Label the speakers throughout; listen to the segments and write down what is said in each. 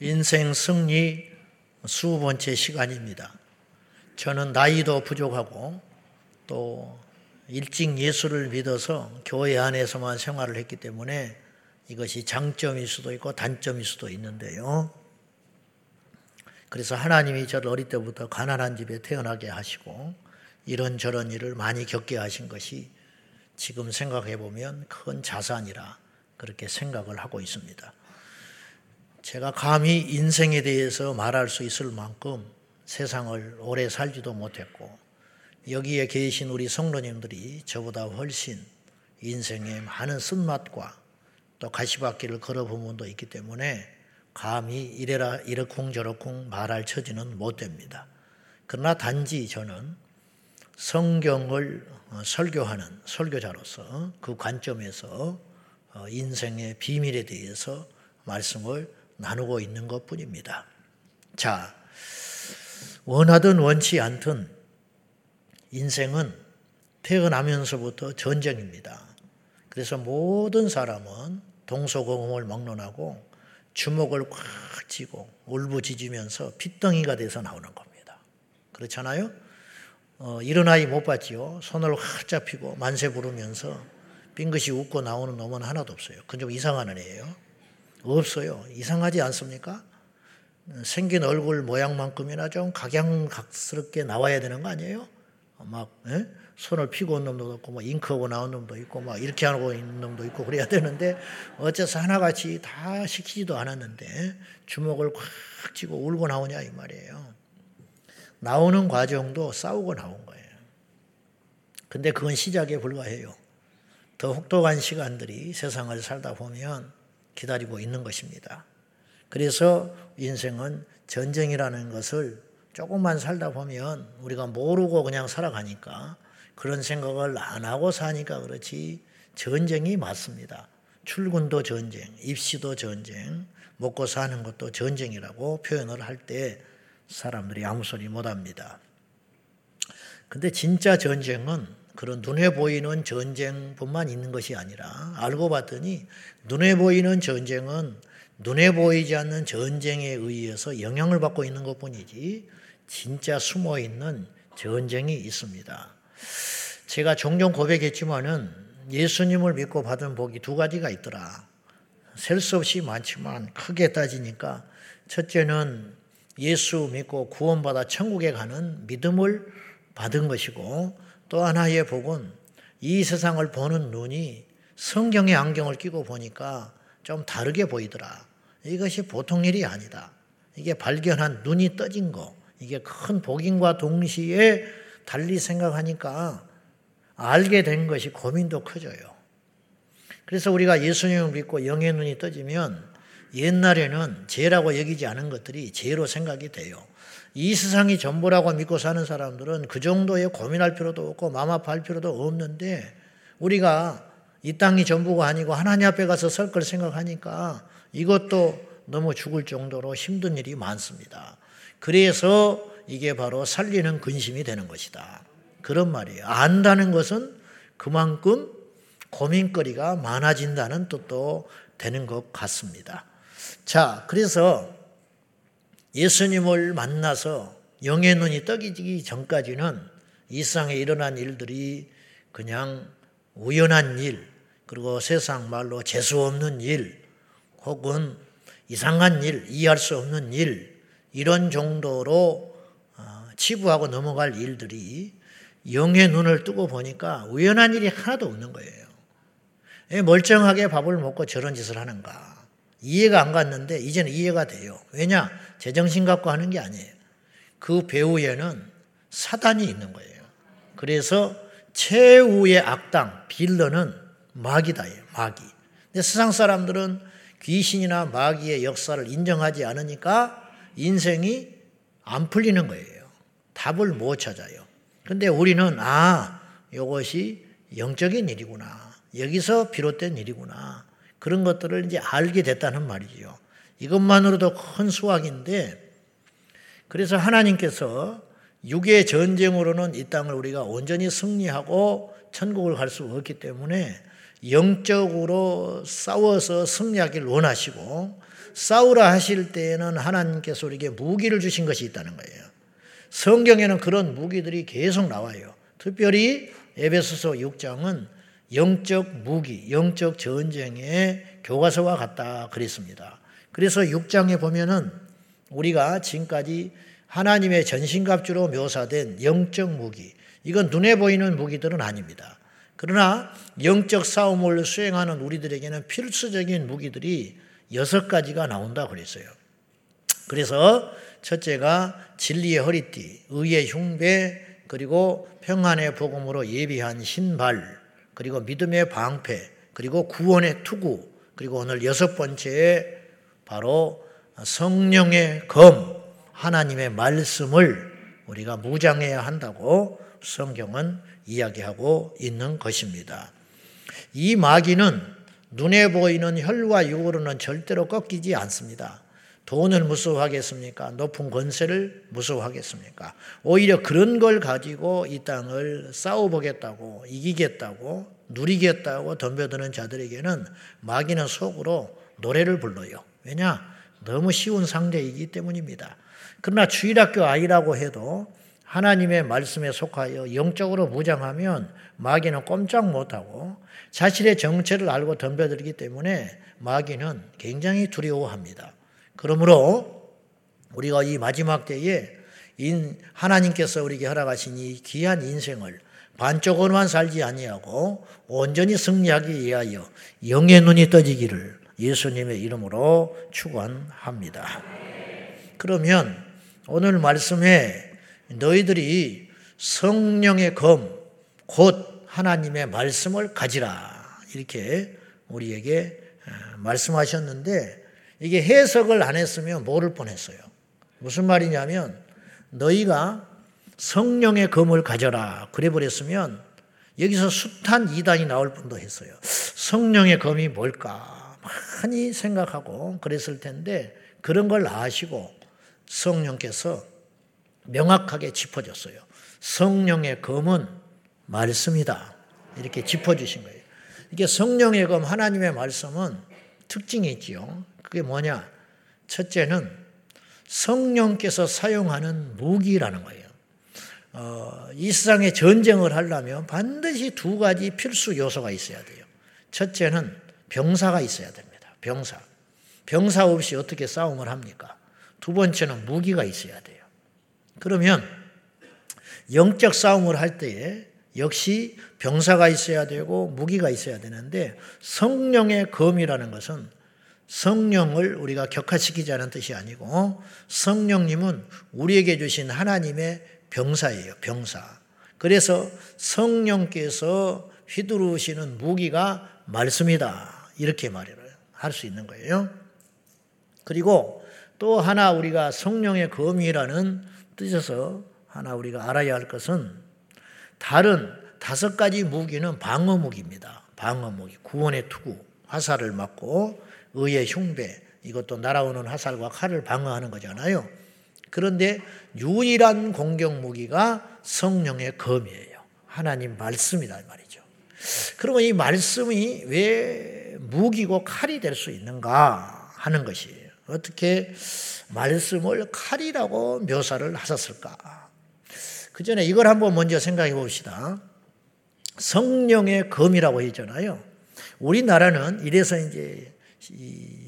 Speaker 1: 인생 승리 수 번째 시간입니다. 저는 나이도 부족하고 또 일찍 예수를 믿어서 교회 안에서만 생활을 했기 때문에 이것이 장점일 수도 있고 단점일 수도 있는데요. 그래서 하나님이 저를 어릴 때부터 가난한 집에 태어나게 하시고 이런저런 일을 많이 겪게 하신 것이 지금 생각해 보면 큰 자산이라 그렇게 생각을 하고 있습니다. 제가 감히 인생에 대해서 말할 수 있을 만큼 세상을 오래 살지도 못했고 여기에 계신 우리 성도님들이 저보다 훨씬 인생에 많은 쓴맛과 또 가시밭길을 걸어본 분도 있기 때문에 감히 이래라 이러쿵 저러쿵 말할 처지는 못 됩니다. 그러나 단지 저는 성경을 어, 설교하는 설교자로서 그 관점에서 어, 인생의 비밀에 대해서 말씀을 나누고 있는 것 뿐입니다. 자, 원하든 원치 않든 인생은 태어나면서부터 전쟁입니다. 그래서 모든 사람은 동서고금을 막론하고 주먹을 꽉 쥐고 울부짖으면서 핏덩이가 돼서 나오는 겁니다. 그렇잖아요? 어, 아이 못 봤지요? 손을 확 잡히고 만세 부르면서 빙긋이 웃고 나오는 놈은 하나도 없어요. 그건 좀 이상한 애예요. 없어요. 이상하지 않습니까? 생긴 얼굴 모양만큼이나 좀 각양각스럽게 나와야 되는 거 아니에요? 막 에? 예? 손을 피고 온 놈도 있고 뭐 잉크하고 나온 놈도 있고 막 이렇게 하고 있는 놈도 있고 그래야 되는데 어째서 하나같이 다 시키지도 않았는데 주먹을 꽉 쥐고 울고 나오냐 이 말이에요. 나오는 과정도 싸우고 나온 거예요. 근데 그건 시작에 불과해요. 더 혹독한 시간들이 세상을 살다 보면 기다리고 있는 것입니다. 그래서 인생은 전쟁이라는 것을 조금만 살다 보면 우리가 모르고 그냥 살아가니까 그런 생각을 안 하고 사니까 그렇지 전쟁이 맞습니다. 출근도 전쟁, 입시도 전쟁, 먹고 사는 것도 전쟁이라고 표현을 할 때 사람들이 아무 소리 못 합니다. 근데 진짜 전쟁은 그런 눈에 보이는 전쟁뿐만 있는 것이 아니라 알고 봤더니 눈에 보이는 전쟁은 눈에 보이지 않는 전쟁에 의해서 영향을 받고 있는 것 뿐이지 진짜 숨어 있는 전쟁이 있습니다. 제가 종종 고백했지만은 예수님을 믿고 받은 복이 두 가지가 있더라. 셀 수 없이 많지만 크게 따지니까 첫째는 예수 믿고 구원받아 천국에 가는 믿음을 받은 것이고 또 하나의 복은 이 세상을 보는 눈이 성경의 안경을 끼고 보니까 좀 다르게 보이더라. 이것이 보통 일이 아니다. 이게 발견한 눈이 떠진 거. 이게 큰 복인과 동시에 달리 생각하니까 알게 된 것이 고민도 커져요. 그래서 우리가 예수님을 믿고 영의 눈이 떠지면 옛날에는 죄라고 여기지 않은 것들이 죄로 생각이 돼요. 이 세상이 전부라고 믿고 사는 사람들은 그 정도의 고민할 필요도 없고 마음 아파할 필요도 없는데 우리가 이 땅이 전부가 아니고 하나님 앞에 가서 설 걸 생각하니까 이것도 너무 죽을 정도로 힘든 일이 많습니다. 그래서 이게 바로 살리는 근심이 되는 것이다. 그런 말이에요. 안다는 것은 그만큼 고민거리가 많아진다는 뜻도 되는 것 같습니다. 자, 그래서 예수님을 만나서 영의 눈이 떡이기 전까지는 이 세상에 일어난 일들이 그냥 우연한 일, 그리고 세상 말로 재수 없는 일, 혹은 이상한 일, 이해할 수 없는 일, 이런 정도로 어, 치부하고 넘어갈 일들이 영의 눈을 뜨고 보니까 우연한 일이 하나도 없는 거예요. 멀쩡하게 밥을 먹고 저런 짓을 하는가. 이해가 안 갔는데 이제는 이해가 돼요. 왜냐? 제정신 갖고 하는 게 아니에요. 그 배후에는 사단이 있는 거예요. 그래서 최후의 악당, 빌런은 마귀다. 마귀. 근데 세상 사람들은 귀신이나 마귀의 역사를 인정하지 않으니까 인생이 안 풀리는 거예요. 답을 못 찾아요. 근데 우리는 아, 이것이 영적인 일이구나. 여기서 비롯된 일이구나. 그런 것들을 이제 알게 됐다는 말이지요. 이것만으로도 큰 수확인데 그래서 하나님께서 육의 전쟁으로는 이 땅을 우리가 온전히 승리하고 천국을 갈 수 없기 때문에 영적으로 싸워서 승리하길 원하시고 싸우라 하실 때에는 하나님께서 우리에게 무기를 주신 것이 있다는 거예요. 성경에는 그런 무기들이 계속 나와요. 특별히 에베소서 6장은 영적 무기, 영적 전쟁의 교과서와 같다 그랬습니다. 그래서 6장에 보면은 우리가 지금까지 하나님의 전신갑주로 묘사된 영적 무기, 이건 눈에 보이는 무기들은 아닙니다. 그러나 영적 싸움을 수행하는 우리들에게는 필수적인 무기들이 여섯 가지가 나온다 그랬어요. 그래서 첫째가 진리의 허리띠, 의의 흉배, 그리고 평안의 복음으로 예비한 신발, 그리고 믿음의 방패, 그리고 구원의 투구, 그리고 오늘 여섯 번째 바로 성령의 검, 하나님의 말씀을 우리가 무장해야 한다고 성경은 이야기하고 있는 것입니다. 이 마귀는 눈에 보이는 혈과 육으로는 절대로 꺾이지 않습니다. 돈을 무서워하겠습니까? 높은 권세를 무서워하겠습니까? 오히려 그런 걸 가지고 이 땅을 싸워보겠다고, 이기겠다고, 누리겠다고 덤벼드는 자들에게는 마귀는 속으로 노래를 불러요. 왜냐? 너무 쉬운 상대이기 때문입니다. 그러나 주일학교 아이라고 해도 하나님의 말씀에 속하여 영적으로 무장하면 마귀는 꼼짝 못하고 자신의 정체를 알고 덤벼들기 때문에 마귀는 굉장히 두려워합니다. 그러므로 우리가 이 마지막 때에 하나님께서 우리에게 허락하신 이 귀한 인생을 반쪽으로만 살지 아니하고 온전히 승리하기 위하여 영의 눈이 떠지기를 예수님의 이름으로 축원합니다. 그러면 오늘 말씀에 너희들이 성령의 검, 곧 하나님의 말씀을 가지라. 이렇게 우리에게 어, 말씀하셨는데 이게 해석을 안 했으면 모를 뻔했어요. 무슨 말이냐면 너희가 성령의 검을 가져라. 그래 버렸으면 여기서 숱한 이단이 나올 뻔도 했어요. 성령의 검이 뭘까? 많이 생각하고 그랬을 텐데 그런 걸 아시고 성령께서 명확하게 짚어줬어요. 성령의 검은 말씀이다. 이렇게 짚어주신 거예요. 이게 성령의 검, 하나님의 말씀은 특징이 있지요. 그게 뭐냐? 첫째는 성령께서 사용하는 무기라는 거예요. 어, 이 세상에 전쟁을 하려면 반드시 두 가지 필수 요소가 있어야 돼요. 첫째는 병사가 있어야 됩니다. 병사. 병사 없이 어떻게 싸움을 합니까? 두 번째는 무기가 있어야 돼요. 그러면 영적 싸움을 할 때에 역시 병사가 있어야 되고 무기가 있어야 되는데 성령의 검이라는 것은 성령을 우리가 격화시키자는 뜻이 아니고 성령님은 우리에게 주신 하나님의 병사예요. 병사. 그래서 성령께서 휘두르시는 무기가 말씀이다. 이렇게 말을 할 수 있는 거예요. 그리고 또 하나 우리가 성령의 검이라는 뜻에서 하나 우리가 알아야 할 것은 다른 다섯 가지 무기는 방어 무기입니다. 방어 무기, 구원의 투구, 화살을 맞고 의의 흉배, 이것도 날아오는 화살과 칼을 방어하는 거잖아요. 그런데 유일한 공격 무기가 성령의 검이에요. 하나님 말씀이란 말이죠. 그러면 이 말씀이 왜 무기고 칼이 될 수 있는가 하는 것이에요. 어떻게 말씀을 칼이라고 묘사를 하셨을까? 그 전에 이걸 한번 먼저 생각해 봅시다. 성령의 검이라고 했잖아요. 우리나라는 이래서 이제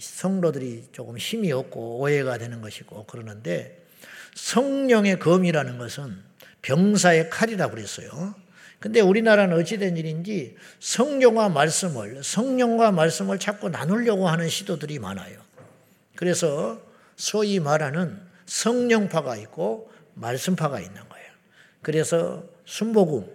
Speaker 1: 성도들이 조금 힘이 없고 오해가 되는 것이고 그러는데 성령의 검이라는 것은 병사의 칼이라고 그랬어요. 근데 우리나라는 어찌된 일인지 성령과 말씀을, 성령과 말씀을 자꾸 나누려고 하는 시도들이 많아요. 그래서 소위 말하는 성령파가 있고 말씀파가 있는 거예요. 그래서 순복음,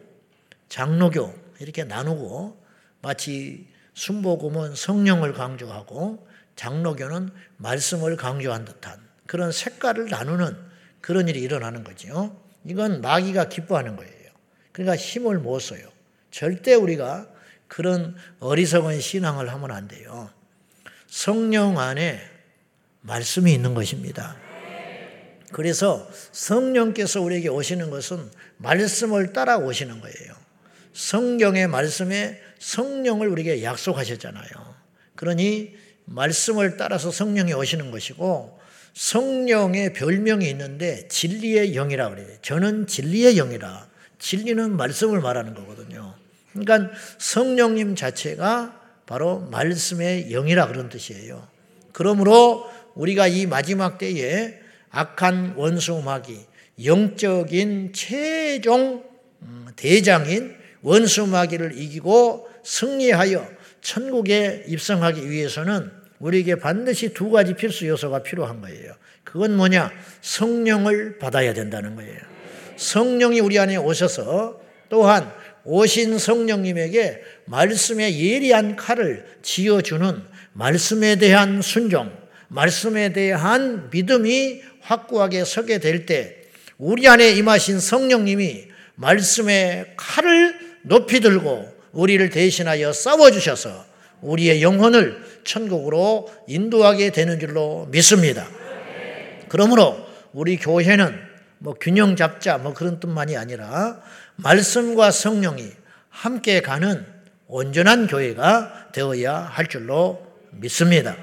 Speaker 1: 장로교 이렇게 나누고 마치 순복음은 성령을 강조하고 장로교는 말씀을 강조한 듯한 그런 색깔을 나누는 그런 일이 일어나는 거죠. 이건 마귀가 기뻐하는 거예요. 그러니까 힘을 못 써요. 절대 우리가 그런 어리석은 신앙을 하면 안 돼요. 성령 안에 말씀이 있는 것입니다. 그래서 성령께서 우리에게 오시는 것은 말씀을 따라 오시는 거예요. 성경의 말씀에 성령을 우리에게 약속하셨잖아요. 그러니 말씀을 따라서 성령이 오시는 것이고 성령의 별명이 있는데 진리의 영이라 그래요. 저는 진리의 영이라. 진리는 말씀을 말하는 거거든요. 그러니까 성령님 자체가 바로 말씀의 영이라 그런 뜻이에요. 그러므로 우리가 이 마지막 때에 악한 원수 마귀, 영적인 최종 음, 대장인 원수 마귀를 이기고 승리하여 천국에 입성하기 위해서는 우리에게 반드시 두 가지 필수 요소가 필요한 거예요. 그건 뭐냐? 성령을 받아야 된다는 거예요. 성령이 우리 안에 오셔서 또한 오신 성령님에게 말씀의 예리한 칼을 쥐어주는 말씀에 대한 순종, 말씀에 대한 믿음이 확고하게 서게 될 때 우리 안에 임하신 성령님이 말씀의 칼을 높이 들고 우리를 대신하여 싸워주셔서 우리의 영혼을 천국으로 인도하게 되는 줄로 믿습니다. 그러므로 우리 교회는 뭐 균형 잡자 뭐 그런 뜻만이 아니라 말씀과 성령이 함께 가는 온전한 교회가 되어야 할 줄로 믿습니다.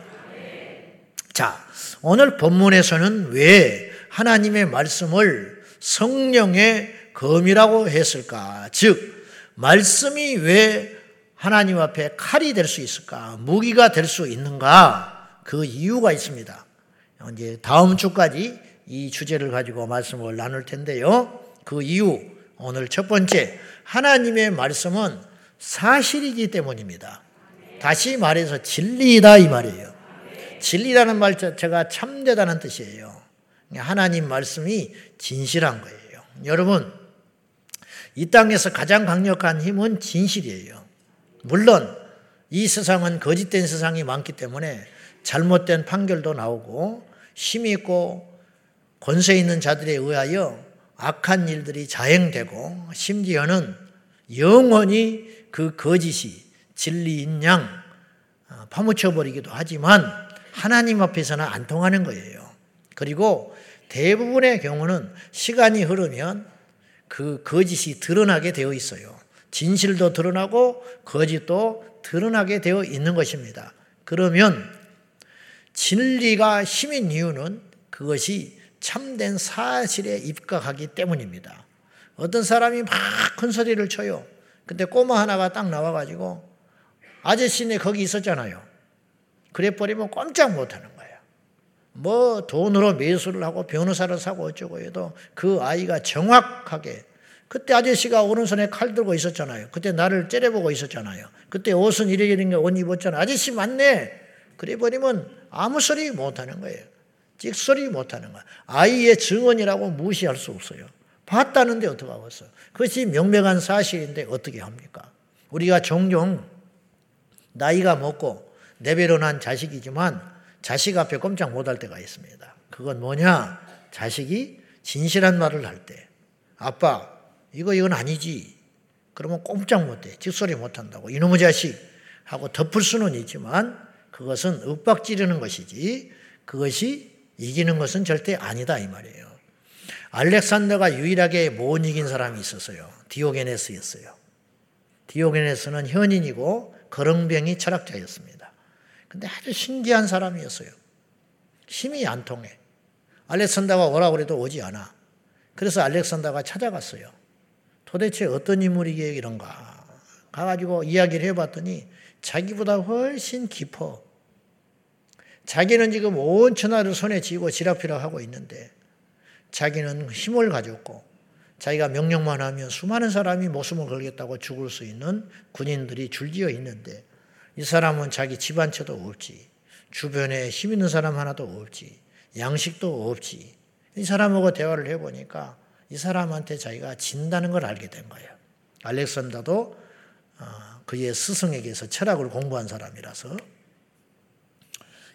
Speaker 1: 자, 오늘 본문에서는 왜 하나님의 말씀을 성령의 검이라고 했을까? 즉, 말씀이 왜 하나님 앞에 칼이 될 수 있을까? 무기가 될 수 있는가? 그 이유가 있습니다. 이제 다음 주까지 이 주제를 가지고 말씀을 나눌 텐데요. 그 이유, 오늘 첫 번째, 하나님의 말씀은 사실이기 때문입니다. 다시 말해서 진리다 이 말이에요. 진리라는 말 자체가 참되다는 뜻이에요. 하나님 말씀이 진실한 거예요. 여러분, 이 땅에서 가장 강력한 힘은 진실이에요. 물론 이 세상은 거짓된 세상이 많기 때문에 잘못된 판결도 나오고 힘이 있고 권세 있는 자들에 의하여 악한 일들이 자행되고 심지어는 영원히 그 거짓이 진리인 양 어, 파묻혀 버리기도 하지만 하나님 앞에서는 안 통하는 거예요. 그리고 대부분의 경우는 시간이 흐르면 그 거짓이 드러나게 되어 있어요. 진실도 드러나고 거짓도 드러나게 되어 있는 것입니다. 그러면 진리가 힘인 이유는 그것이 참된 사실에 입각하기 때문입니다. 어떤 사람이 막 큰 소리를 쳐요. 근데 꼬마 하나가 딱 나와가지고 아저씨네 거기 있었잖아요. 그래 버리면 꼼짝 못하는. 뭐 돈으로 매수를 하고 변호사를 사고 어쩌고 해도 그 아이가 정확하게 그때 아저씨가 오른손에 칼 들고 있었잖아요. 그때 나를 째려보고 있었잖아요. 그때 옷은 이래저래 옷 입었잖아요. 아저씨 맞네. 그래 버리면 아무 소리 못 하는 거예요. 찍소리 못 하는 거야. 아이의 증언이라고 무시할 수 없어요. 봤다는데 어떡하겠어. 그것이 명백한 사실인데 어떻게 합니까? 우리가 종종 나이가 먹고 내배로난 자식이지만 자식 앞에 꼼짝 못할 때가 있습니다. 그건 뭐냐? 자식이 진실한 말을 할 때. 아빠, 이거 이건 아니지. 그러면 꼼짝 못해. 직소리 못한다고. 이놈의 자식 하고 덮을 수는 있지만 그것은 윽박 지르는 것이지 그것이 이기는 것은 절대 아니다 이 말이에요. 알렉산더가 유일하게 못 이긴 사람이 있었어요. 디오게네스였어요. 디오게네스는 현인이고 거렁병이 철학자였습니다. 근데 아주 신기한 사람이었어요. 힘이 안 통해. 알렉산더가 오라고 해도 오지 않아. 그래서 알렉산더가 찾아갔어요. 도대체 어떤 인물이게 이런가. 가가지고 이야기를 해봤더니 자기보다 훨씬 깊어. 자기는 지금 온 천하를 손에 쥐고 지락피락 하고 있는데 자기는 힘을 가졌고 자기가 명령만 하면 수많은 사람이 목숨을 걸겠다고 죽을 수 있는 군인들이 줄지어 있는데 이 사람은 자기 집안처도 없지. 주변에 힘 있는 사람 하나도 없지. 양식도 없지. 이 사람하고 대화를 해보니까 이 사람한테 자기가 진다는 걸 알게 된 거예요. 알렉산더도 어, 그의 스승에게서 철학을 공부한 사람이라서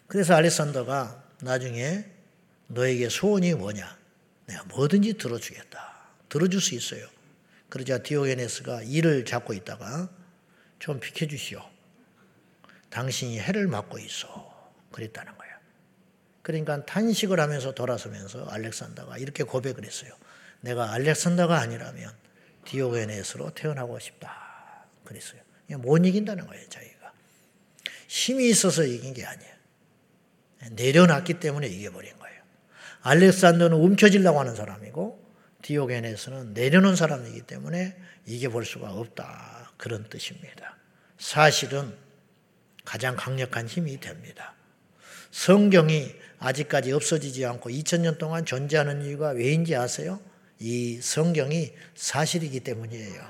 Speaker 1: 그래서 알렉산더가 나중에 너에게 소원이 뭐냐? 내가 뭐든지 들어주겠다. 들어줄 수 있어요. 그러자 디오게네스가 이를 잡고 있다가 좀 비켜주시오. 당신이 해를 맞고 있어. 그랬다는 거야. 그러니까 탄식을 하면서 돌아서면서 알렉산더가 이렇게 고백을 했어요. 내가 알렉산더가 아니라면 디오게네스로 태어나고 싶다. 그랬어요. 못 이긴다는 거예요, 자기가. 힘이 있어서 이긴 게 아니에요. 내려놨기 때문에 이겨버린 거예요. 알렉산더는 움켜쥐려고 하는 사람이고 디오게네스는 내려놓은 사람이기 때문에 이겨볼 수가 없다. 그런 뜻입니다. 사실은 가장 강력한 힘이 됩니다. 성경이 아직까지 없어지지 않고 2000년 동안 존재하는 이유가 왜인지 아세요? 이 성경이 사실이기 때문이에요.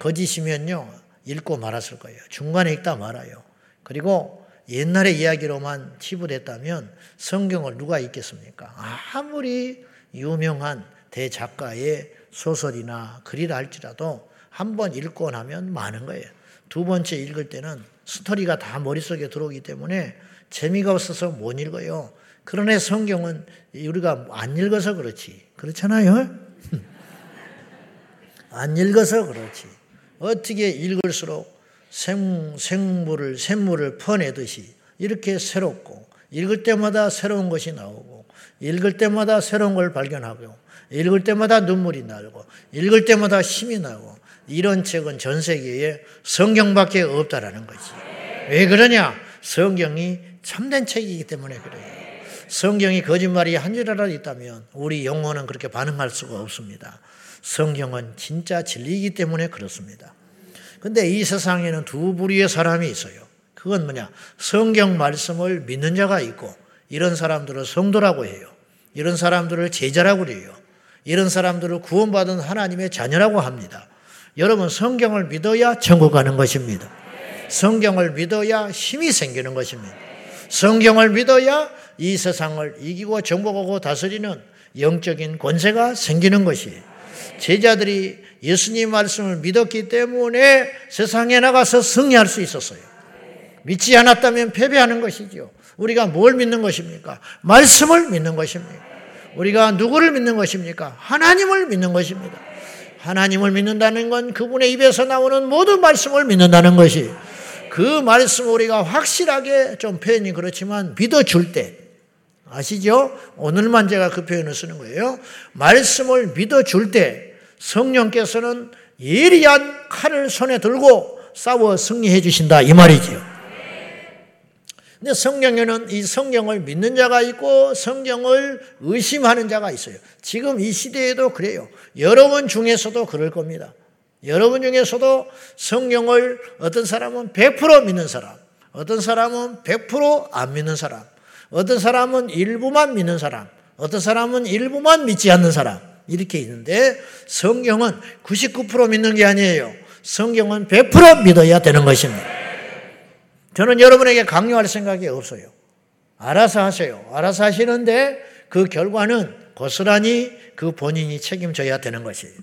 Speaker 1: 거짓이면요, 읽고 말았을 거예요. 중간에 읽다 말아요. 그리고 옛날의 이야기로만 치부됐다면 성경을 누가 읽겠습니까? 아무리 유명한 대작가의 소설이나 글이라 할지라도 한 번 읽고 나면 많은 거예요. 두 번째 읽을 때는 스토리가 다 머릿속에 들어오기 때문에 재미가 없어서 못 읽어요. 그러나 성경은 우리가 안 읽어서 그렇지. 그렇잖아요? 안 읽어서 그렇지. 어떻게 읽을수록 생, 생물을, 샘물을 퍼내듯이 이렇게 새롭고, 읽을 때마다 새로운 것이 나오고, 읽을 때마다 새로운 걸 발견하고, 읽을 때마다 눈물이 나고, 읽을 때마다 힘이 나고, 이런 책은 전 세계에 성경밖에 없다라는 거지. 왜 그러냐? 성경이 참된 책이기 때문에 그래요. 성경이 거짓말이 한 줄이라도 있다면 우리 영혼은 그렇게 반응할 수가 없습니다. 성경은 진짜 진리이기 때문에 그렇습니다. 근데 이 세상에는 두 부류의 사람이 있어요. 그건 뭐냐? 성경 말씀을 믿는 자가 있고 이런 사람들을 성도라고 해요. 이런 사람들을 제자라고 해요. 이런 사람들을 구원받은 하나님의 자녀라고 합니다. 여러분 성경을 믿어야 천국 가는 것입니다. 성경을 믿어야 힘이 생기는 것입니다. 성경을 믿어야 이 세상을 이기고 정복하고 다스리는 영적인 권세가 생기는 것이에요. 제자들이 예수님 말씀을 믿었기 때문에 세상에 나가서 승리할 수 있었어요. 믿지 않았다면 패배하는 것이죠. 우리가 뭘 믿는 것입니까? 말씀을 믿는 것입니다. 우리가 누구를 믿는 것입니까? 하나님을 믿는 것입니다. 하나님을 믿는다는 건 그분의 입에서 나오는 모든 말씀을 믿는다는 것이 그 말씀 우리가 확실하게 좀 표현이 그렇지만 믿어줄 때 아시죠? 오늘만 제가 그 표현을 쓰는 거예요. 말씀을 믿어줄 때 성령께서는 예리한 칼을 손에 들고 싸워 승리해 주신다 이 말이지요. 근데 성경에는 이 성경을 믿는 자가 있고 성경을 의심하는 자가 있어요. 지금 이 시대에도 그래요. 여러분 중에서도 그럴 겁니다. 여러분 중에서도 성경을 어떤 사람은 100% 믿는 사람, 어떤 사람은 100%안 믿는 사람, 어떤 사람은 일부만 믿는 사람, 어떤 사람은 일부만 믿지 않는 사람, 이렇게 있는데 성경은 99% 믿는 게 아니에요. 성경은 100% 믿어야 되는 것입니다. 저는 여러분에게 강요할 생각이 없어요. 알아서 하세요. 알아서 하시는데 그 결과는 고스란히 그 본인이 책임져야 되는 것이에요.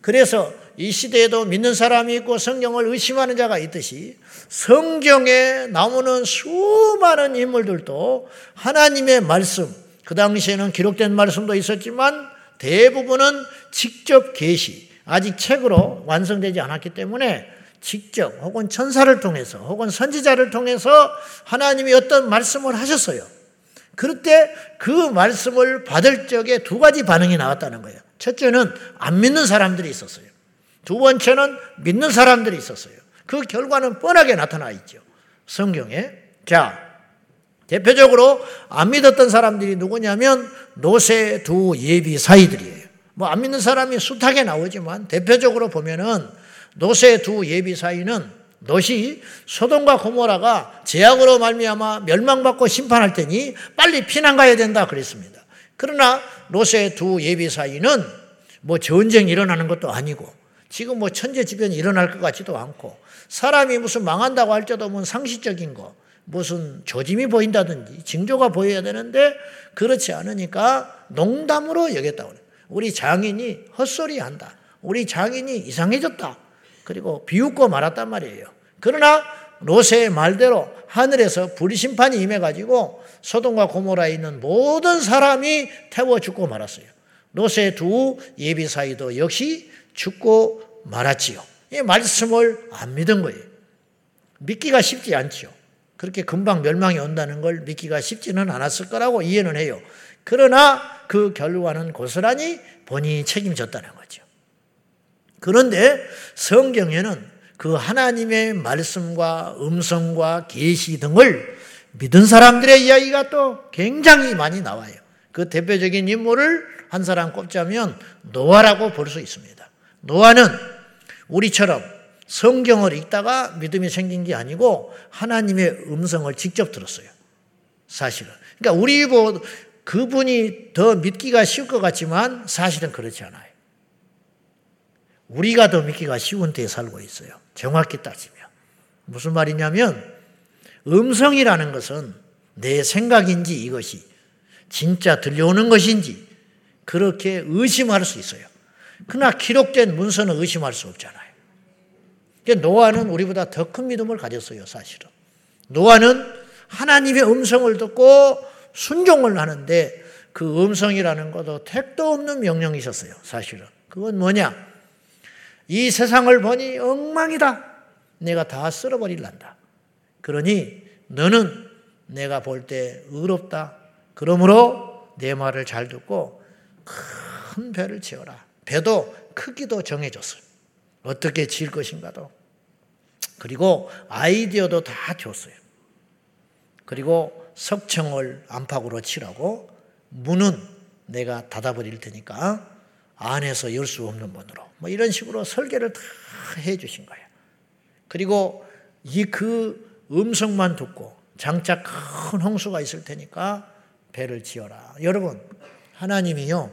Speaker 1: 그래서 이 시대에도 믿는 사람이 있고 성경을 의심하는 자가 있듯이 성경에 나오는 수많은 인물들도 하나님의 말씀, 그 당시에는 기록된 말씀도 있었지만 대부분은 직접 계시, 아직 책으로 완성되지 않았기 때문에 직접 혹은 천사를 통해서 혹은 선지자를 통해서 하나님이 어떤 말씀을 하셨어요. 그럴 때 그 말씀을 받을 적에 두 가지 반응이 나왔다는 거예요. 첫째는 안 믿는 사람들이 있었어요. 두 번째는 믿는 사람들이 있었어요. 그 결과는 뻔하게 나타나 있죠. 성경에. 자, 대표적으로 안 믿었던 사람들이 누구냐면 노세 두 예비 사이들이에요. 뭐 안 믿는 사람이 숱하게 나오지만 대표적으로 보면은 노세 두 예비 사이는 너시 소돔과 고모라가 제약으로 말미암아 멸망받고 심판할 테니 빨리 피난 가야 된다 그랬습니다. 그러나 노세 두 예비 사이는 뭐 전쟁이 일어나는 것도 아니고 지금 뭐 천재지변이 일어날 것 같지도 않고 사람이 무슨 망한다고 할지도 뭐 상식적인 거 무슨 조짐이 보인다든지 징조가 보여야 되는데 그렇지 않으니까 농담으로 여겼다고 그래요. 우리 장인이 헛소리 한다. 우리 장인이 이상해졌다. 그리고 비웃고 말았단 말이에요. 그러나 로세의 말대로 하늘에서 불심판이 임해가지고 소돔과 고모라에 있는 모든 사람이 태워 죽고 말았어요. 로세 두 예비 사이도 역시 죽고 말았지요. 이 말씀을 안 믿은 거예요. 믿기가 쉽지 않지요. 그렇게 금방 멸망이 온다는 걸 믿기가 쉽지는 않았을 거라고 이해는 해요. 그러나 그 결과는 고스란히 본인이 책임졌다는 거죠. 그런데 성경에는 그 하나님의 말씀과 음성과 계시 등을 믿은 사람들의 이야기가 또 굉장히 많이 나와요. 그 대표적인 인물을 한 사람 꼽자면 노아라고 볼 수 있습니다. 노아는 우리처럼 성경을 읽다가 믿음이 생긴 게 아니고 하나님의 음성을 직접 들었어요. 사실은. 그러니까 우리 뭐 그분이 더 믿기가 쉬울 것 같지만 사실은 그렇지 않아요. 우리가 더 믿기가 쉬운 데에 살고 있어요. 정확히 따지면. 무슨 말이냐면 음성이라는 것은 내 생각인지 이것이 진짜 들려오는 것인지 그렇게 의심할 수 있어요. 그러나 기록된 문서는 의심할 수 없잖아요. 노아는 우리보다 더 큰 믿음을 가졌어요, 사실은. 노아는 하나님의 음성을 듣고 순종을 하는데 그 음성이라는 것도 택도 없는 명령이셨어요, 사실은. 그건 뭐냐? 이 세상을 보니 엉망이다. 내가 다 쓸어버릴란다. 그러니 너는 내가 볼 때 의롭다. 그러므로 내 말을 잘 듣고 큰 배를 지어라. 배도 크기도 정해줬어요. 어떻게 지을 것인가도. 그리고 아이디어도 다 줬어요. 그리고 석청을 안팎으로 칠하고 문은 내가 닫아버릴 테니까 안에서 열 수 없는 문으로 뭐 이런 식으로 설계를 다 해주신 거예요. 그리고 이 그 음성만 듣고 장차 큰 홍수가 있을 테니까 배를 지어라. 여러분 하나님이요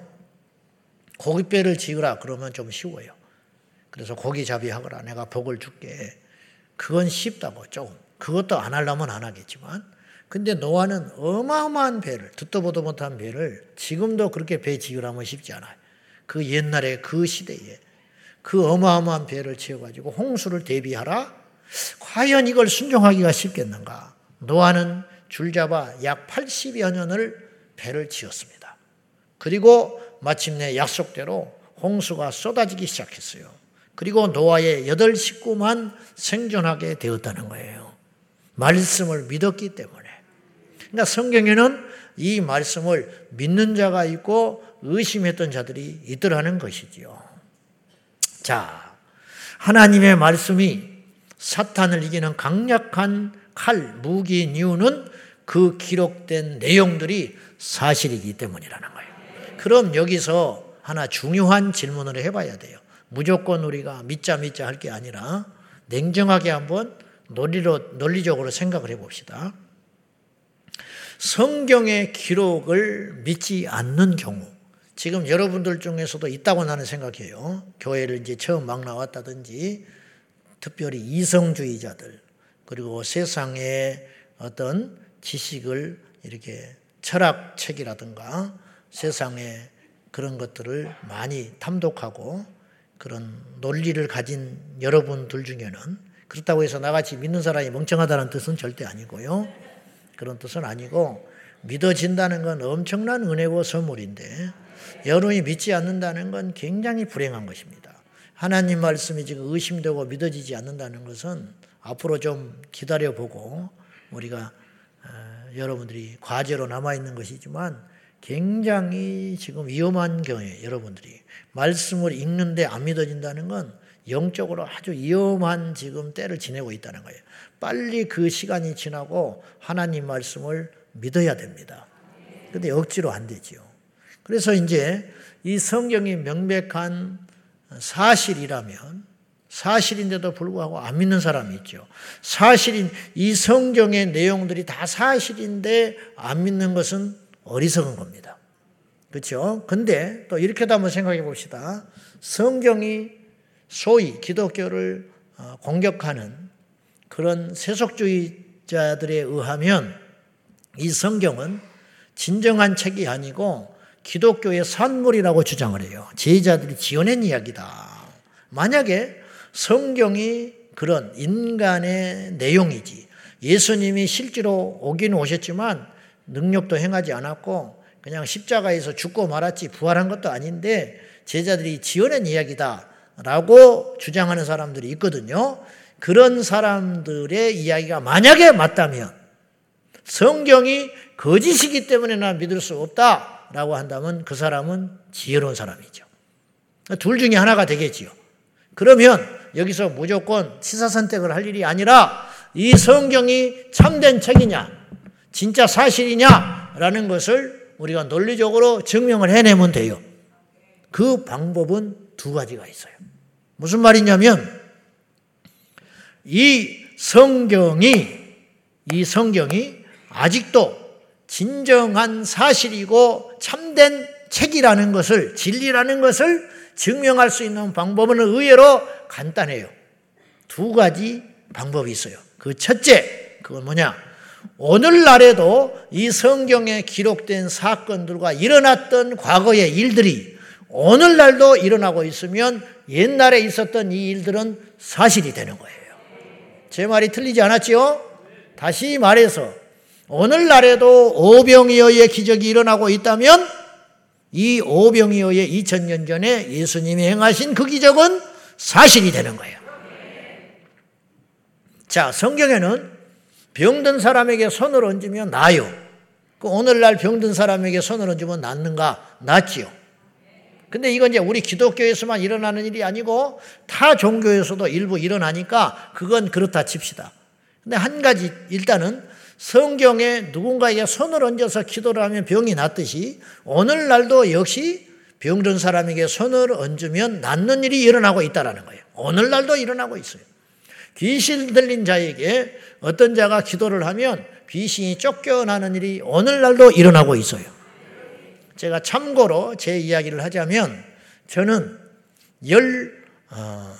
Speaker 1: 고깃배를 지으라 그러면 좀 쉬워요. 그래서 고기 잡이 하거라 내가 복을 줄게. 그건 쉽다고 조금. 그것도 안 하려면 안 하겠지만 근데 노아는 어마어마한 배를 듣도 보도 못한 배를 지금도 그렇게 배 지으라면 쉽지 않아요. 그 옛날에 그 시대에 그 어마어마한 배를 지어가지고 홍수를 대비하라? 과연 이걸 순종하기가 쉽겠는가? 노아는 줄잡아 약 80여 년을 배를 지었습니다. 그리고 마침내 약속대로 홍수가 쏟아지기 시작했어요. 그리고 노아의 여덟 식구만 생존하게 되었다는 거예요. 말씀을 믿었기 때문에. 그러니까 성경에는 이 말씀을 믿는 자가 있고 의심했던 자들이 있더라는 것이지요. 자, 하나님의 말씀이 사탄을 이기는 강력한 칼, 무기인 이유는 그 기록된 내용들이 사실이기 때문이라는 거예요. 그럼 여기서 하나 중요한 질문을 해봐야 돼요. 무조건 우리가 믿자 믿자 할 게 아니라 냉정하게 한번 논리로, 논리적으로 생각을 해봅시다. 성경의 기록을 믿지 않는 경우, 지금 여러분들 중에서도 있다고 나는 생각해요. 교회를 이제 처음 막 나왔다든지, 특별히 이성주의자들, 그리고 세상의 어떤 지식을 이렇게 철학책이라든가 세상의 그런 것들을 많이 탐독하고 그런 논리를 가진 여러분들 중에는 그렇다고 해서 나같이 믿는 사람이 멍청하다는 뜻은 절대 아니고요. 그런 뜻은 아니고 믿어진다는 건 엄청난 은혜고 선물인데 여러분이 믿지 않는다는 건 굉장히 불행한 것입니다. 하나님 말씀이 지금 의심되고 믿어지지 않는다는 것은 앞으로 좀 기다려보고 우리가 어, 여러분들이 과제로 남아있는 것이지만 굉장히 지금 위험한 경우에 여러분들이 말씀을 읽는데 안 믿어진다는 건 영적으로 아주 위험한 지금 때를 지내고 있다는 거예요. 빨리 그 시간이 지나고 하나님 말씀을 믿어야 됩니다. 근데 억지로 안 되지요. 그래서 이제 이 성경이 명백한 사실이라면 사실인데도 불구하고 안 믿는 사람이 있죠. 사실인 이 성경의 내용들이 다 사실인데 안 믿는 것은 어리석은 겁니다. 그렇죠? 근데 또 이렇게도 한번 생각해 봅시다. 성경이 소위 기독교를 어, 공격하는 그런 세속주의자들에 의하면 이 성경은 진정한 책이 아니고 기독교의 산물이라고 주장을 해요. 제자들이 지어낸 이야기다. 만약에 성경이 그런 인간의 내용이지 예수님이 실제로 오긴 오셨지만 능력도 행하지 않았고 그냥 십자가에서 죽고 말았지 부활한 것도 아닌데 제자들이 지어낸 이야기다 라고 주장하는 사람들이 있거든요. 그런 사람들의 이야기가 만약에 맞다면 성경이 거짓이기 때문에 나 믿을 수 없다 라고 한다면 그 사람은 지혜로운 사람이죠. 둘 중에 하나가 되겠지요. 그러면 여기서 무조건 시사 선택을 할 일이 아니라 이 성경이 참된 책이냐, 진짜 사실이냐라는 것을 우리가 논리적으로 증명을 해내면 돼요. 그 방법은 두 가지가 있어요. 무슨 말이냐면 이 성경이 이 성경이 아직도 진정한 사실이고 참된 책이라는 것을 진리라는 것을 증명할 수 있는 방법은 의외로 간단해요. 두 가지 방법이 있어요. 그 첫째, 그건 뭐냐? 오늘날에도 이 성경에 기록된 사건들과 일어났던 과거의 일들이 오늘날도 일어나고 있으면 옛날에 있었던 이 일들은 사실이 되는 거예요. 제 말이 틀리지 않았지요? 다시 말해서 오늘날에도 오병이어의 기적이 일어나고 있다면 이 오병이어의 2000년 전에 예수님이 행하신 그 기적은 사실이 되는 거예요. 자, 성경에는 병든 사람에게 손을 얹으면 나요. 그 오늘날 병든 사람에게 손을 얹으면 낫는가? 낫지요. 근데 이건 이제 우리 기독교에서만 일어나는 일이 아니고 타 종교에서도 일부 일어나니까 그건 그렇다 칩시다. 근데 한 가지 일단은 성경에 누군가에게 손을 얹어서 기도를 하면 병이 낫듯이 오늘날도 역시 병든 사람에게 손을 얹으면 낫는 일이 일어나고 있다라는 거예요. 오늘날도 일어나고 있어요. 귀신 들린 자에게 어떤 자가 기도를 하면 귀신이 쫓겨나는 일이 오늘날도 일어나고 있어요. 제가 참고로 제 이야기를 하자면 저는 열, 어,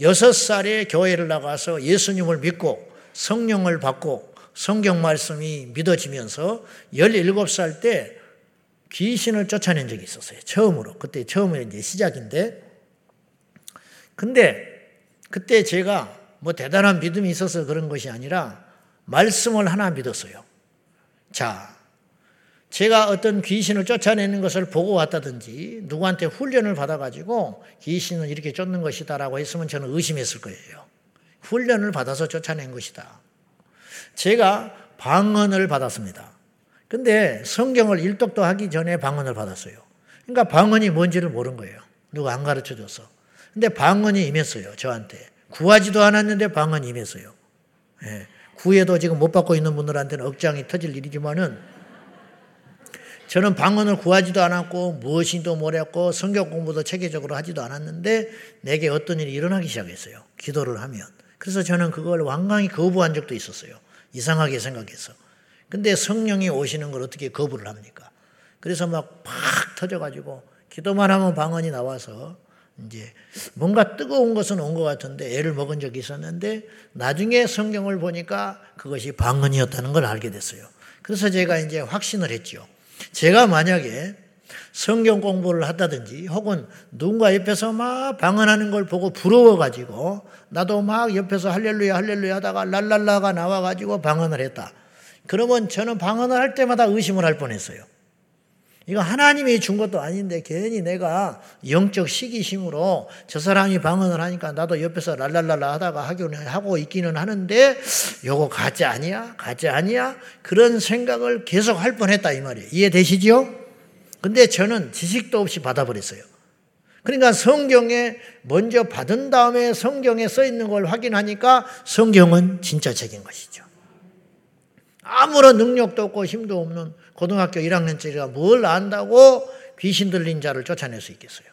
Speaker 1: 여섯 살에 교회를 나가서 예수님을 믿고 성령을 받고 성경 말씀이 믿어지면서 17살 때 귀신을 쫓아낸 적이 있었어요. 처음으로. 그때 처음에 이제 시작인데. 근데 그때 제가 뭐 대단한 믿음이 있어서 그런 것이 아니라 말씀을 하나 믿었어요. 자, 제가 어떤 귀신을 쫓아내는 것을 보고 왔다든지 누구한테 훈련을 받아가지고 귀신은 이렇게 쫓는 것이다라고 했으면 저는 의심했을 거예요. 훈련을 받아서 쫓아낸 것이다. 제가 방언을 받았습니다. 근데 성경을 일독도 하기 전에 방언을 받았어요. 그러니까 방언이 뭔지를 모른 거예요. 누가 안 가르쳐 줬어. 근데 방언이 임했어요, 저한테. 구하지도 않았는데 방언이 임했어요. 예. 구해도 지금 못 받고 있는 분들한테는 억장이 터질 일이지만은 저는 방언을 구하지도 않았고 무엇인도 몰랐고 성경 공부도 체계적으로 하지도 않았는데 내게 어떤 일이 일어나기 시작했어요. 기도를 하면. 그래서 저는 그걸 완강히 거부한 적도 있었어요. 이상하게 생각해서. 근데 성령이 오시는 걸 어떻게 거부를 합니까? 그래서 막 팍 터져가지고 기도만 하면 방언이 나와서 이제 뭔가 뜨거운 것은 온 것 같은데 애를 먹은 적이 있었는데 나중에 성경을 보니까 그것이 방언이었다는 걸 알게 됐어요. 그래서 제가 이제 확신을 했죠. 제가 만약에 성경 공부를 한다든지 혹은 누군가 옆에서 막 방언하는 걸 보고 부러워가지고 나도 막 옆에서 할렐루야 할렐루야 하다가 랄랄라가 나와가지고 방언을 했다. 그러면 저는 방언을 할 때마다 의심을 할 뻔했어요. 이거 하나님이 준 것도 아닌데 괜히 내가 영적 시기심으로 저 사람이 방언을 하니까 나도 옆에서 랄랄랄라 하다가 하기는 하고 있기는 하는데 요거 가짜 아니야? 가짜 아니야? 그런 생각을 계속 할 뻔했다 이 말이에요. 이해되시죠? 근데 저는 지식도 없이 받아버렸어요. 그러니까 성경에 먼저 받은 다음에 성경에 써 있는 걸 확인하니까 성경은 진짜 책인 것이죠. 아무런 능력도 없고 힘도 없는 고등학교 1학년짜리가 뭘 안다고 귀신 들린 자를 쫓아낼 수 있겠어요.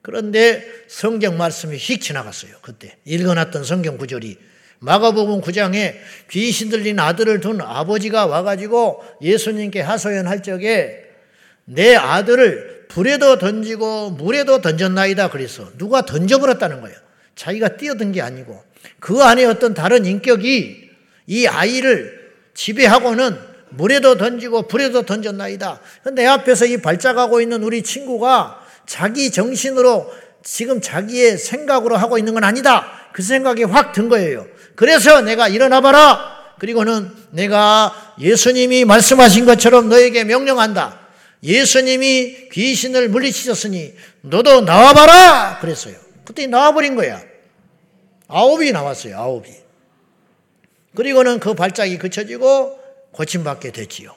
Speaker 1: 그런데 성경 말씀이 휙 지나갔어요. 그때 읽어놨던 성경 구절이 마가복음 9장에 귀신 들린 아들을 둔 아버지가 와가지고 예수님께 하소연할 적에 내 아들을 불에도 던지고 물에도 던졌나이다 그래서 누가 던져버렸다는 거예요. 자기가 뛰어든 게 아니고 그 안에 어떤 다른 인격이 이 아이를 지배하고는 물에도 던지고 불에도 던졌나이다. 내 앞에서 이 발작하고 있는 우리 친구가 자기 정신으로 지금 자기의 생각으로 하고 있는 건 아니다. 그 생각이 확 든 거예요. 그래서 내가 일어나 봐라. 그리고는 내가 예수님이 말씀하신 것처럼 너에게 명령한다. 예수님이 귀신을 물리치셨으니 너도 나와봐라. 그랬어요. 그때 나와버린 거야. 아홉이 나왔어요. 아홉이. 그리고는 그 발작이 그쳐지고 고침받게 됐지요.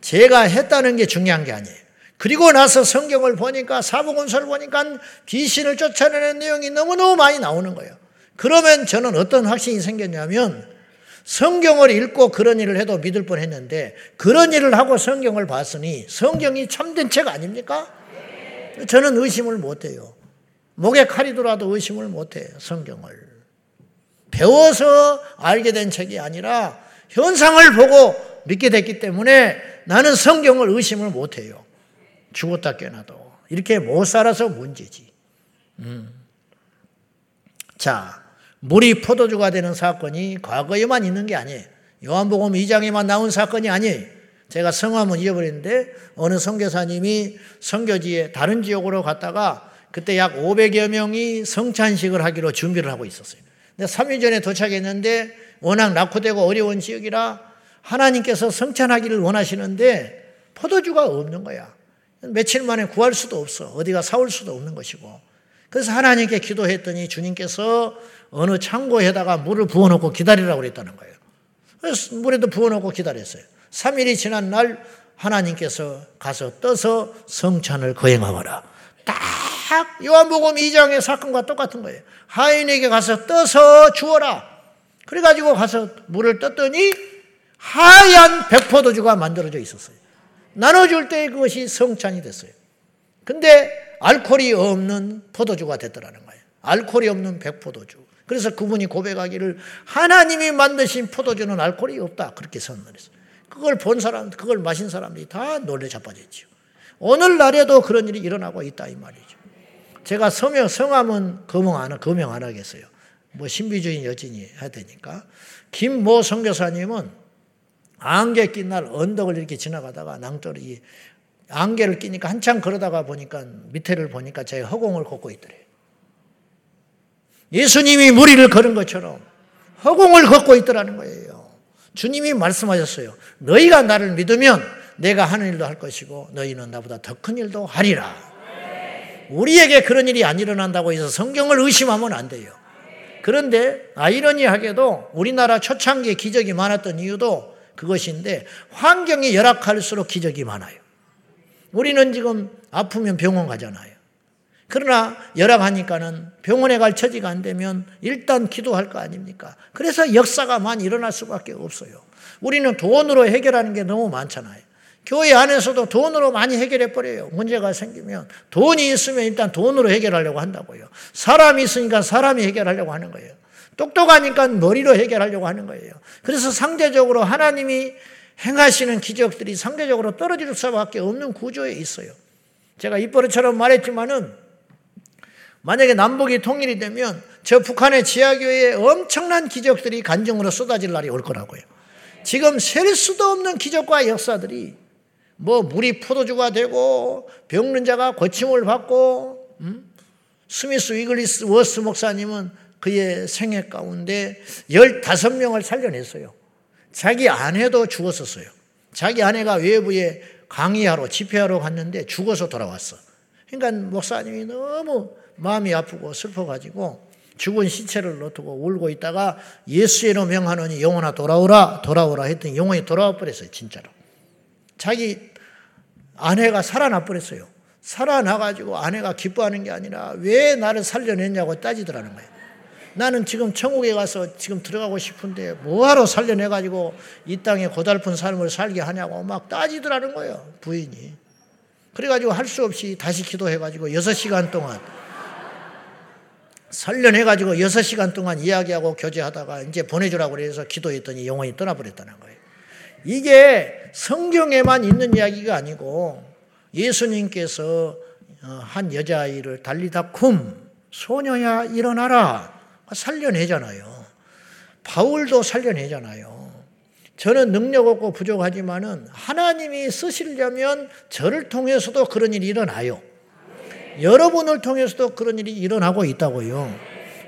Speaker 1: 제가 했다는 게 중요한 게 아니에요. 그리고 나서 성경을 보니까 사복음서를 보니까 귀신을 쫓아내는 내용이 너무너무 많이 나오는 거예요. 그러면 저는 어떤 확신이 생겼냐면 성경을 읽고 그런 일을 해도 믿을 뻔 했는데 그런 일을 하고 성경을 봤으니 성경이 참된 책 아닙니까? 저는 의심을 못해요. 목에 칼이 들어도 의심을 못해요. 성경을. 배워서 알게 된 책이 아니라 현상을 보고 믿게 됐기 때문에 나는 성경을 의심을 못해요. 죽었다 깨나도. 이렇게 못 살아서 문제지. 음. 자, 물이 포도주가 되는 사건이 과거에만 있는 게 아니에요. 요한복음 2장에만 나온 사건이 아니에요. 제가 성함은 잊어버렸는데 어느 선교사님이 선교지에 다른 지역으로 갔다가 그때 약 500여 명이 성찬식을 하기로 준비를 하고 있었어요. 근데 3일 전에 도착했는데 워낙 낙후되고 어려운 지역이라 하나님께서 성찬하기를 원하시는데 포도주가 없는 거야. 며칠 만에 구할 수도 없어. 어디가 사올 수도 없는 것이고. 그래서 하나님께 기도했더니 주님께서 어느 창고에다가 물을 부어놓고 기다리라고 그랬다는 거예요. 그래서 물에도 부어놓고 기다렸어요. 3일이 지난 날 하나님께서 가서 떠서 성찬을 거행하거라. 딱 요한복음 2장의 사건과 똑같은 거예요. 하인에게 가서 떠서 주어라. 그래가지고 가서 물을 떴더니 하얀 백포도주가 만들어져 있었어요. 나눠줄 때 그것이 성찬이 됐어요. 근데 알코올이 없는 포도주가 됐더라는 거예요. 알코올이 없는 백포도주. 그래서 그분이 고백하기를 하나님이 만드신 포도주는 알코올이 없다. 그렇게 선언했어요. 그걸 본 사람, 그걸 마신 사람들이 다 놀래 자빠졌죠. 오늘날에도 그런 일이 일어나고 있다 이 말이죠. 제가 성명, 성함은 거명 안, 거명 안 하겠어요. 뭐 신비주의 여진이 해야 되니까. 김모 선교사님은 안개 낀 날 언덕을 이렇게 지나가다가 낭떠러지 안개를 끼니까 한참 걸어다가 보니까 밑에를 보니까 제 허공을 걷고 있더래요. 예수님이 무리를 걸은 것처럼 허공을 걷고 있더라는 거예요. 주님이 말씀하셨어요. 너희가 나를 믿으면 내가 하는 일도 할 것이고 너희는 나보다 더 큰 일도 하리라. 우리에게 그런 일이 안 일어난다고 해서 성경을 의심하면 안 돼요. 그런데 아이러니하게도 우리나라 초창기에 기적이 많았던 이유도 그것인데 환경이 열악할수록 기적이 많아요. 우리는 지금 아프면 병원 가잖아요. 그러나 열악하니까는 병원에 갈 처지가 안 되면 일단 기도할 거 아닙니까? 그래서 역사가 많이 일어날 수밖에 없어요. 우리는 돈으로 해결하는 게 너무 많잖아요. 교회 안에서도 돈으로 많이 해결해 버려요. 문제가 생기면 돈이 있으면 일단 돈으로 해결하려고 한다고요. 사람이 있으니까 사람이 해결하려고 하는 거예요. 똑똑하니까 머리로 해결하려고 하는 거예요. 그래서 상대적으로 하나님이 행하시는 기적들이 상대적으로 떨어질 수밖에 없는 구조에 있어요. 제가 입버릇처럼 말했지만은 만약에 남북이 통일이 되면 저 북한의 지하교회에 엄청난 기적들이 간증으로 쏟아질 날이 올 거라고요. 지금 셀 수도 없는 기적과 역사들이 뭐 물이 포도주가 되고 병든 자가 고침을 받고 음? 스미스 위글스워스 목사님은 그의 생애 가운데 15명을 살려냈어요. 자기 아내도 죽었었어요. 자기 아내가 외부에 강의하러 집회하러 갔는데 죽어서 돌아왔어. 그러니까 목사님이 너무 마음이 아프고 슬퍼가지고 죽은 시체를 놓고 울고 있다가 예수의 이름 명하노니 영혼아 돌아오라 돌아오라 했더니 영혼이 돌아와 버렸어요 진짜로. 자기 아내가 살아나 버렸어요. 살아나가지고 아내가 기뻐하는 게 아니라 왜 나를 살려냈냐고 따지더라는 거예요. 나는 지금 천국에 가서 지금 들어가고 싶은데 뭐하러 살려내가지고 이 땅에 고달픈 삶을 살게 하냐고 막 따지더라는 거예요. 부인이. 그래가지고 할 수 없이 다시 기도해가지고 6시간 동안 살려내가지고 6시간 동안 이야기하고 교제하다가 이제 보내주라고 그래서 기도했더니 영혼이 떠나버렸다는 거예요. 이게 성경에만 있는 이야기가 아니고 예수님께서 어, 한 여자아이를 달리다 쿰 소녀야 일어나라 살려내잖아요. 바울도 살려내잖아요. 저는 능력 없고 부족하지만은 하나님이 쓰시려면 저를 통해서도 그런 일이 일어나요. 여러분을 통해서도 그런 일이 일어나고 있다고요.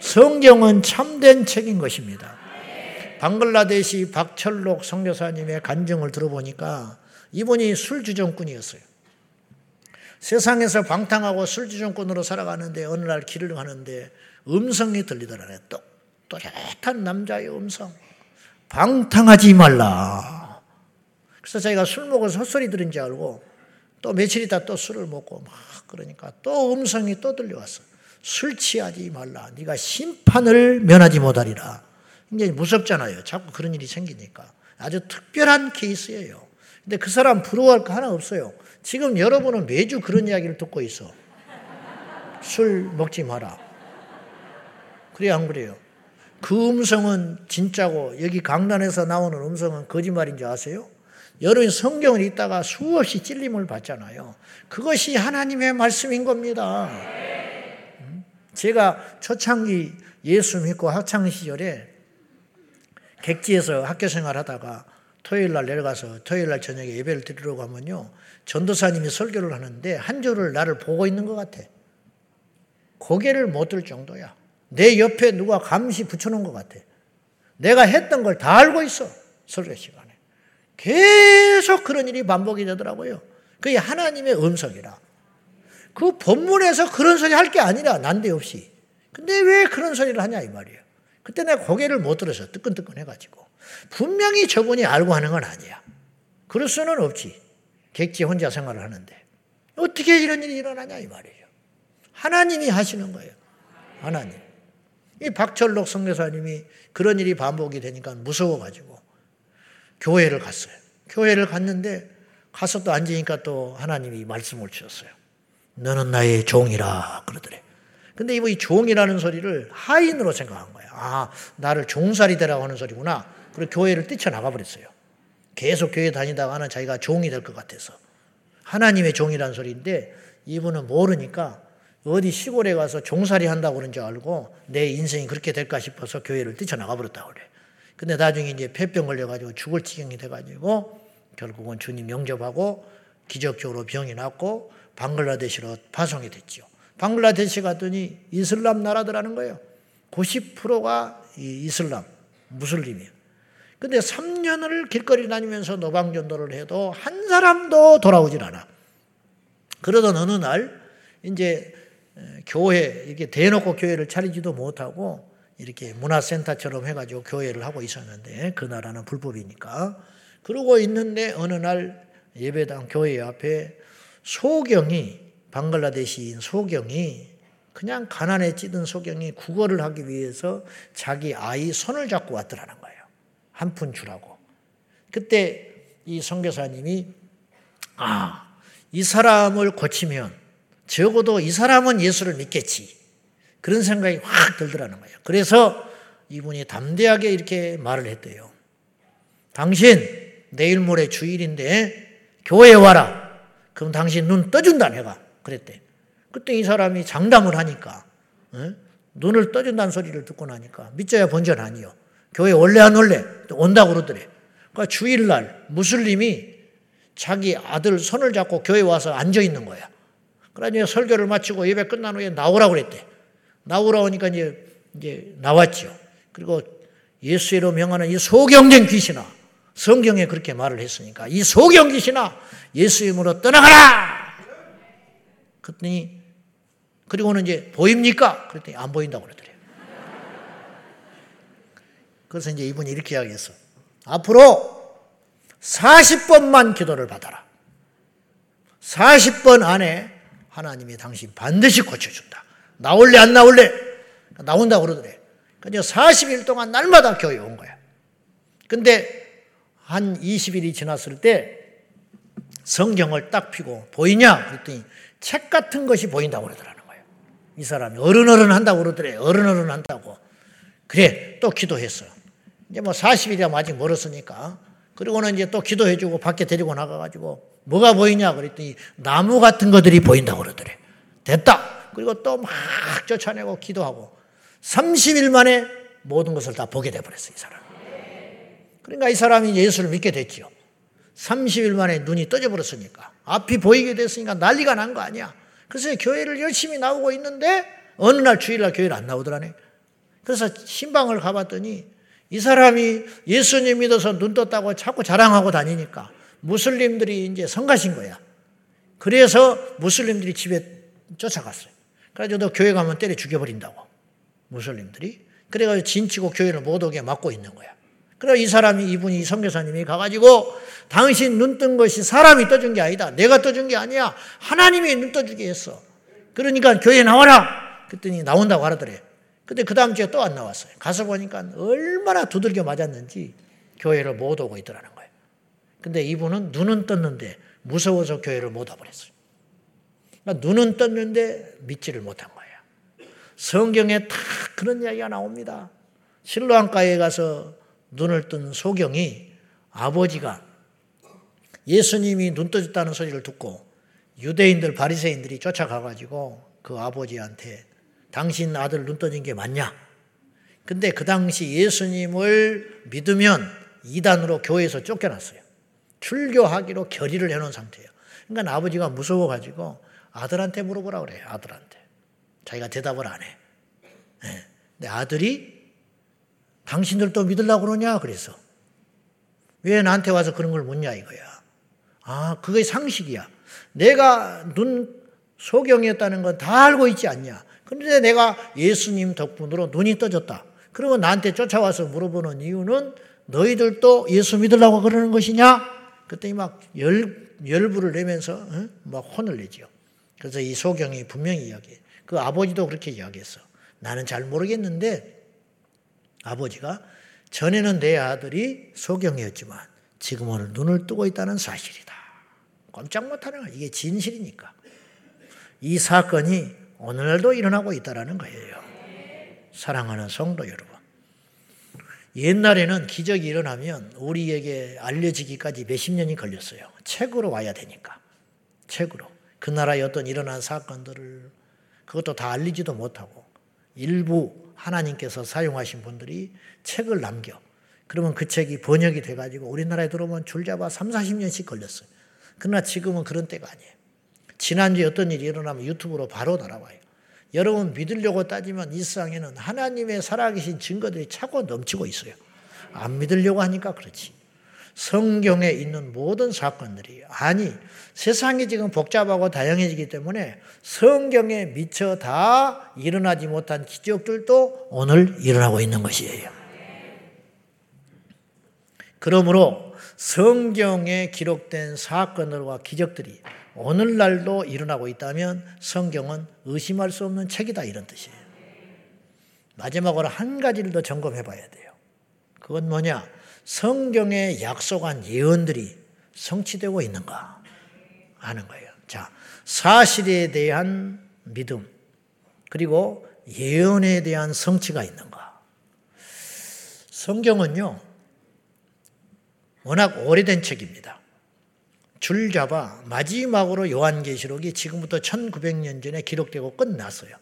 Speaker 1: 성경은 참된 책인 것입니다. 방글라데시 박철록 성교사님의 간증을 들어보니까 이분이 술주정꾼이었어요. 세상에서 방탕하고 술주정꾼으로 살아가는데 어느 날 길을 가는데 음성이 들리더라네. 또 또렷한 남자의 음성. 방탕하지 말라. 그래서 자기가 술 먹어서 헛소리 들은 줄 알고 또 며칠 있다 또 술을 먹고 막 그러니까 또 음성이 또 들려왔어. 술 취하지 말라. 네가 심판을 면하지 못하리라. 이제 무섭잖아요. 자꾸 그런 일이 생기니까. 아주 특별한 케이스예요. 근데 그 사람 부러워할 거 하나 없어요. 지금 여러분은 매주 그런 이야기를 듣고 있어. 술 먹지 마라. 그래, 안 그래요? 그 음성은 진짜고, 여기 강단에서 나오는 음성은 거짓말인 줄 아세요? 여러분 성경을 읽다가 수없이 찔림을 받잖아요. 그것이 하나님의 말씀인 겁니다. 제가 초창기 예수 믿고 학창 시절에 객지에서 학교 생활하다가 토요일 날 내려가서 토요일 날 저녁에 예배를 드리러 가면요. 전도사님이 설교를 하는데 한 줄을 나를 보고 있는 것 같아. 고개를 못 들 정도야. 내 옆에 누가 감시 붙여놓은 것 같아. 내가 했던 걸 다 알고 있어. 설교 시간에. 계속 그런 일이 반복이 되더라고요. 그게 하나님의 음성이라. 그 본문에서 그런 소리 할 게 아니라 난데없이. 근데 왜 그런 소리를 하냐 이 말이에요. 그때 내가 고개를 못 들어서 뜨끈뜨끈 해가지고 분명히 저분이 알고 하는 건 아니야. 그럴 수는 없지. 객지 혼자 생활을 하는데 어떻게 이런 일이 일어나냐 이 말이에요. 하나님이 하시는 거예요. 하나님. 이 박철록 성교사님이 그런 일이 반복이 되니까 무서워가지고 교회를 갔어요. 교회를 갔는데 가서 또 앉으니까 또 하나님이 말씀을 주셨어요. 너는 나의 종이라 그러더래. 근데 이분이 종이라는 소리를 하인으로 생각한 거야. 아, 나를 종살이 되라고 하는 소리구나. 그리고 교회를 뛰쳐나가 버렸어요. 계속 교회 다니다가는 자기가 종이 될 것 같아서. 하나님의 종이라는 소리인데 이분은 모르니까 어디 시골에 가서 종살이 한다고 그런 줄 알고 내 인생이 그렇게 될까 싶어서 교회를 뛰쳐나가 버렸다고 그래. 근데 나중에 이제 폐병 걸려가지고 죽을 지경이 돼가지고 결국은 주님 영접하고 기적적으로 병이 났고 방글라데시로 파송이 됐죠. 방글라데시 갔더니 이슬람 나라더라는 거예요. 90%가 이슬람, 무슬림이에요. 근데 3년을 길거리 다니면서 노방전도를 해도 한 사람도 돌아오질 않아. 그러던 어느 날 이제 교회 이렇게 대놓고 교회를 차리지도 못하고 이렇게 문화센터처럼 해가지고 교회를 하고 있었는데 그 나라는 불법이니까 그러고 있는데 어느 날 예배당 교회 앞에 소경이 방글라데시인 소경이 그냥 가난에 찌든 소경이 국어를 하기 위해서 자기 아이 손을 잡고 왔더라는 거예요. 한 푼 주라고. 그때 이 선교사님이 아, 이 사람을 고치면 적어도 이 사람은 예수를 믿겠지. 그런 생각이 확 들더라는 거예요. 그래서 이분이 담대하게 이렇게 말을 했대요. 당신 내일 모레 주일인데 교회에 와라. 그럼 당신 눈 떠준다 내가. 그랬대. 그때 이 사람이 장담을 하니까 에? 눈을 떠준다는 소리를 듣고 나니까 믿자야 본전 아니요. 교회 원래 안 올래? 온다고 그러더래. 그러니까 주일날 무슬림이 자기 아들 손을 잡고 교회 와서 앉아 있는 거야. 그러니 설교를 마치고 예배 끝난 후에 나오라고 그랬대. 나오라 오니까 이제, 이제 나왔죠. 그리고 예수로 명하는 이 소경된 귀신아, 성경에 그렇게 말을 했으니까 이 소경 귀신아, 예수 이름으로 떠나가라! 그랬더니 그리고는 이제 보입니까? 그랬더니 안 보인다고 그러더래요. 그래서 이제 이분이 이렇게 이야기했어. 앞으로 40번만 기도를 받아라. 40번 안에 하나님이 당신 반드시 고쳐준다. 나올래 안 나올래? 나온다고 그러더래. 그러니까 40일 동안 날마다 교회 온 거야. 근데 한 20일이 지났을 때 성경을 딱 피고 보이냐? 그랬더니 책 같은 것이 보인다고 그러더라는 거예요. 이 사람이 어른어른 한다고 그러더래. 어른어른 한다고. 그래, 또 기도했어. 이제 뭐 40일이야 아직 멀었으니까. 그리고는 이제 또 기도해주고 밖에 데리고 나가가지고 뭐가 보이냐 그랬더니 나무 같은 것들이 보인다고 그러더래. 됐다. 그리고 또 막 쫓아내고 기도하고 30일 만에 모든 것을 다 보게 돼버렸어, 이 사람. 그러니까 이 사람이 예수를 믿게 됐지요. 30일 만에 눈이 떠져버렸으니까. 앞이 보이게 됐으니까 난리가 난 거 아니야. 그래서 교회를 열심히 나오고 있는데 어느 날 주일날 교회를 안 나오더라네. 그래서 신방을 가봤더니 이 사람이 예수님 믿어서 눈 떴다고 자꾸 자랑하고 다니니까 무슬림들이 이제 성가신 거야. 그래서 무슬림들이 집에 쫓아갔어요. 그래가지고 너 교회 가면 때려 죽여버린다고. 무슬림들이. 그래가지고 진치고 교회를 못 오게 막고 있는 거야. 그래 이 사람이 이분이 선교사님이 가가지고 당신 눈 뜬 것이 사람이 떠준 게 아니다. 내가 떠준 게 아니야. 하나님이 눈 떠주게 했어. 그러니까 교회 나와라. 그랬더니 나온다고 하더래. 근데 그 다음 주에 또 안 나왔어요. 가서 보니까 얼마나 두들겨 맞았는지 교회를 못 오고 있더라는 거예요. 근데 이분은 눈은 떴는데 무서워서 교회를 못 와버렸어요. 그러니까 눈은 떴는데 믿지를 못한 거예요. 성경에 다 그런 이야기가 나옵니다. 실로암가에 가서 눈을 뜬 소경이 아버지가 예수님이 눈 떠졌다는 소리를 듣고 유대인들 바리새인들이 쫓아가가지고 그 아버지한테 당신 아들 눈 떠진 게 맞냐? 근데 그 당시 예수님을 믿으면 이단으로 교회에서 쫓겨났어요. 출교하기로 결의를 해놓은 상태예요. 그러니까 아버지가 무서워가지고 아들한테 물어보라 그래요. 아들한테. 자기가 대답을 안 해. 네. 근데 아들이 당신들도 믿으려고 그러냐? 그래서. 왜 나한테 와서 그런 걸 묻냐 이거야. 아, 그게 상식이야. 내가 눈 소경이었다는 건 다 알고 있지 않냐. 그런데 내가 예수님 덕분으로 눈이 떠졌다. 그러면 나한테 쫓아와서 물어보는 이유는 너희들도 예수 믿으려고 그러는 것이냐? 그랬더니 막 열, 열부를 내면서 어? 막 혼을 내지요. 그래서 이 소경이 분명히 이야기해. 그 아버지도 그렇게 이야기했어. 나는 잘 모르겠는데 아버지가 전에는 내 아들이 소경이었지만 지금은 눈을 뜨고 있다는 사실이다. 꼼짝 못하는 거야. 이게 진실이니까. 이 사건이 오늘도 일어나고 있다는 거예요. 사랑하는 성도 여러분. 옛날에는 기적이 일어나면 우리에게 알려지기까지 몇십 년이 걸렸어요. 책으로 와야 되니까. 책으로. 그 나라에 어떤 일어난 사건들을 그것도 다 알리지도 못하고 일부 하나님께서 사용하신 분들이 책을 남겨. 그러면 그 책이 번역이 돼가지고 우리나라에 들어오면 줄잡아 3, 40년씩 걸렸어요. 그러나 지금은 그런 때가 아니에요. 지난주에 어떤 일이 일어나면 유튜브로 바로 날아와요. 여러분 믿으려고 따지면 이 세상에는 하나님의 살아계신 증거들이 차고 넘치고 있어요. 안 믿으려고 하니까 그렇지. 성경에 있는 모든 사건들이 아니 세상이 지금 복잡하고 다양해지기 때문에 성경에 미처 다 일어나지 못한 기적들도 오늘 일어나고 있는 것이에요. 그러므로 성경에 기록된 사건들과 기적들이 오늘날도 일어나고 있다면 성경은 의심할 수 없는 책이다 이런 뜻이에요. 마지막으로 한 가지를 더 점검해 봐야 돼요. 그건 뭐냐? 성경에 약속한 예언들이 성취되고 있는가 하는 거예요. 자, 사실에 대한 믿음 그리고 예언에 대한 성취가 있는가? 성경은요. 워낙 오래된 책입니다. 줄 잡아 마지막으로 요한계시록이 지금부터 1900년 전에 기록되고 끝났어요.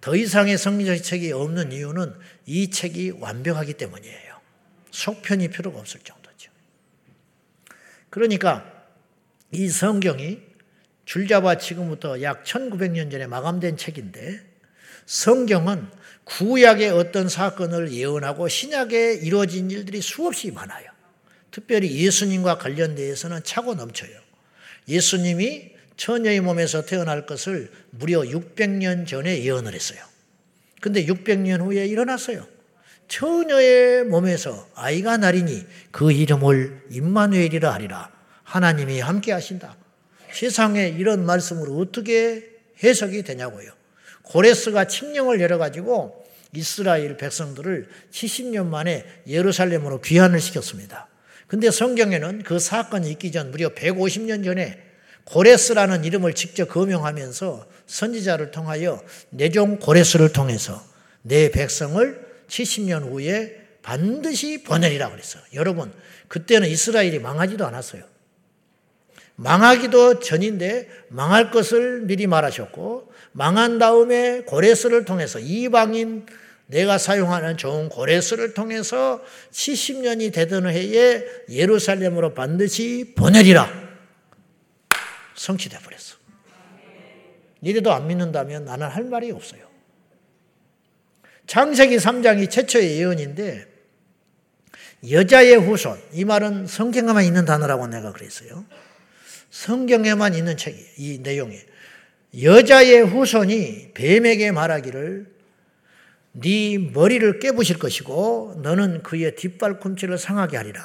Speaker 1: 더 이상의 성리적 책이 없는 이유는 이 책이 완벽하기 때문이에요. 속편이 필요가 없을 정도죠. 그러니까 이 성경이 줄잡아 지금부터 약 1900년 전에 마감된 책인데 성경은 구약의 어떤 사건을 예언하고 신약에 이루어진 일들이 수없이 많아요. 특별히 예수님과 관련돼서는 차고 넘쳐요. 예수님이 처녀의 몸에서 태어날 것을 무려 600년 전에 예언을 했어요. 근데 600년 후에 일어났어요. 처녀의 몸에서 아이가 나리니 그 이름을 임마누엘이라 하리라. 하나님이 함께 하신다. 세상에 이런 말씀으로 어떻게 해석이 되냐고요. 고레스가 칙령을 열어가지고 이스라엘 백성들을 70년 만에 예루살렘으로 귀환을 시켰습니다. 근데 성경에는 그 사건이 있기 전 무려 150년 전에 고레스라는 이름을 직접 거명하면서 선지자를 통하여 내종 고레스를 통해서 내 백성을 70년 후에 반드시 보내리라 그랬어요. 여러분, 그때는 이스라엘이 망하지도 않았어요. 망하기도 전인데 망할 것을 미리 말하셨고 망한 다음에 고레스를 통해서 이방인 내가 사용하는 좋은 고레스를 통해서 70년이 되던 해에 예루살렘으로 반드시 보내리라. 성취돼 버렸어. 이래도 안 믿는다면 나는 할 말이 없어요. 창세기 3장이 최초의 예언인데 여자의 후손 이 말은 성경에만 있는 단어라고 내가 그랬어요. 성경에만 있는 책이 이 내용이 여자의 후손이 뱀에게 말하기를 네 머리를 깨부실 것이고 너는 그의 뒷발꿈치를 상하게 하리라.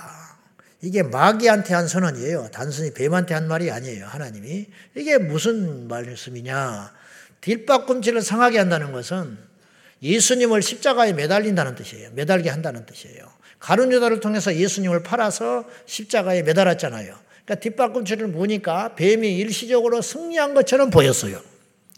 Speaker 1: 이게 마귀한테 한 선언이에요. 단순히 뱀한테 한 말이 아니에요. 하나님이. 이게 무슨 말씀이냐. 뒷발꿈치를 상하게 한다는 것은 예수님을 십자가에 매달린다는 뜻이에요. 매달게 한다는 뜻이에요. 가룟 유다를 통해서 예수님을 팔아서 십자가에 매달았잖아요. 그러니까 뒷발꿈치를 무니까 뱀이 일시적으로 승리한 것처럼 보였어요.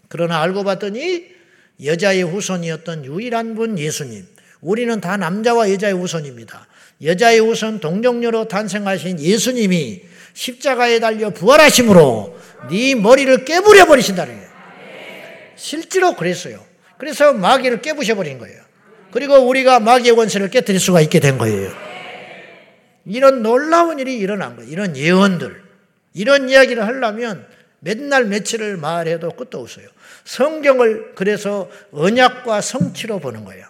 Speaker 1: 그러나 알고 봤더니 여자의 후손이었던 유일한 분 예수님. 우리는 다 남자와 여자의 후손입니다. 여자의 후손 동정녀로 탄생하신 예수님이 십자가에 달려 부활하심으로 네 머리를 깨부려 버리신다는 거예요. 실제로 그랬어요. 그래서 마귀를 깨부셔 버린 거예요. 그리고 우리가 마귀의 권세를 깨뜨릴 수가 있게 된 거예요. 이런 놀라운 일이 일어난 거예요. 이런 예언들. 이런 이야기를 하려면 맨날 며칠을 말해도 끝도 없어요. 성경을 그래서 언약과 성취로 보는 거예요.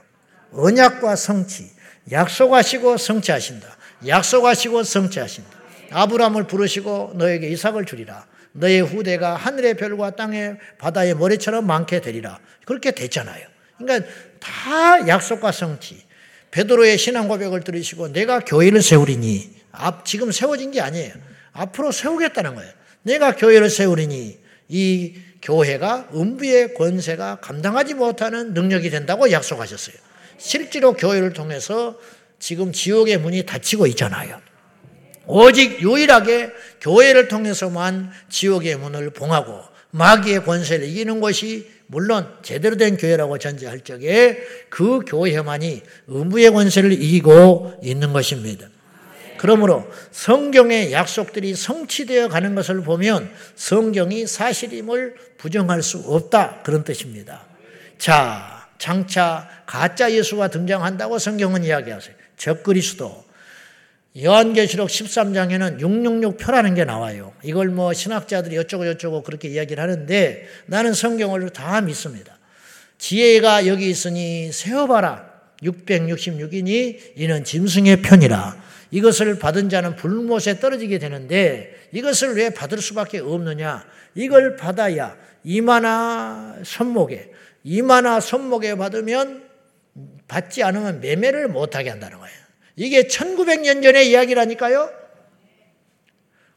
Speaker 1: 언약과 성취. 약속하시고 성취하신다. 약속하시고 성취하신다. 아브라함을 부르시고 너에게 이삭을 주리라. 너의 후대가 하늘의 별과 땅의 바다의 모래처럼 많게 되리라. 그렇게 됐잖아요. 그러니까 다 약속과 성취. 베드로의 신앙 고백을 들으시고 내가 교회를 세우리니 앞 지금 세워진 게 아니에요. 앞으로 세우겠다는 거예요. 내가 교회를 세우리니 이 교회가 음부의 권세가 감당하지 못하는 능력이 된다고 약속하셨어요. 실제로 교회를 통해서 지금 지옥의 문이 닫히고 있잖아요. 오직 유일하게 교회를 통해서만 지옥의 문을 봉하고 마귀의 권세를 이기는 것이 물론 제대로 된 교회라고 전제할 적에 그 교회만이 음부의 권세를 이기고 있는 것입니다. 그러므로 성경의 약속들이 성취되어 가는 것을 보면 성경이 사실임을 부정할 수 없다. 그런 뜻입니다. 자, 장차 가짜 예수가 등장한다고 성경은 이야기하세요. 적그리스도, 요한계시록 13장에는 666 표라는 게 나와요. 이걸 뭐 신학자들이 어쩌고 저쩌고 그렇게 이야기를 하는데 나는 성경을 다 믿습니다. 지혜가 여기 있으니 세어봐라. 666이니 이는 짐승의 편이라. 이것을 받은 자는 불못에 떨어지게 되는데 이것을 왜 받을 수밖에 없느냐? 이걸 받아야 이마나 손목에 이마나 손목에 받으면 받지 않으면 매매를 못하게 한다는 거예요. 이게 1900년 전의 이야기라니까요.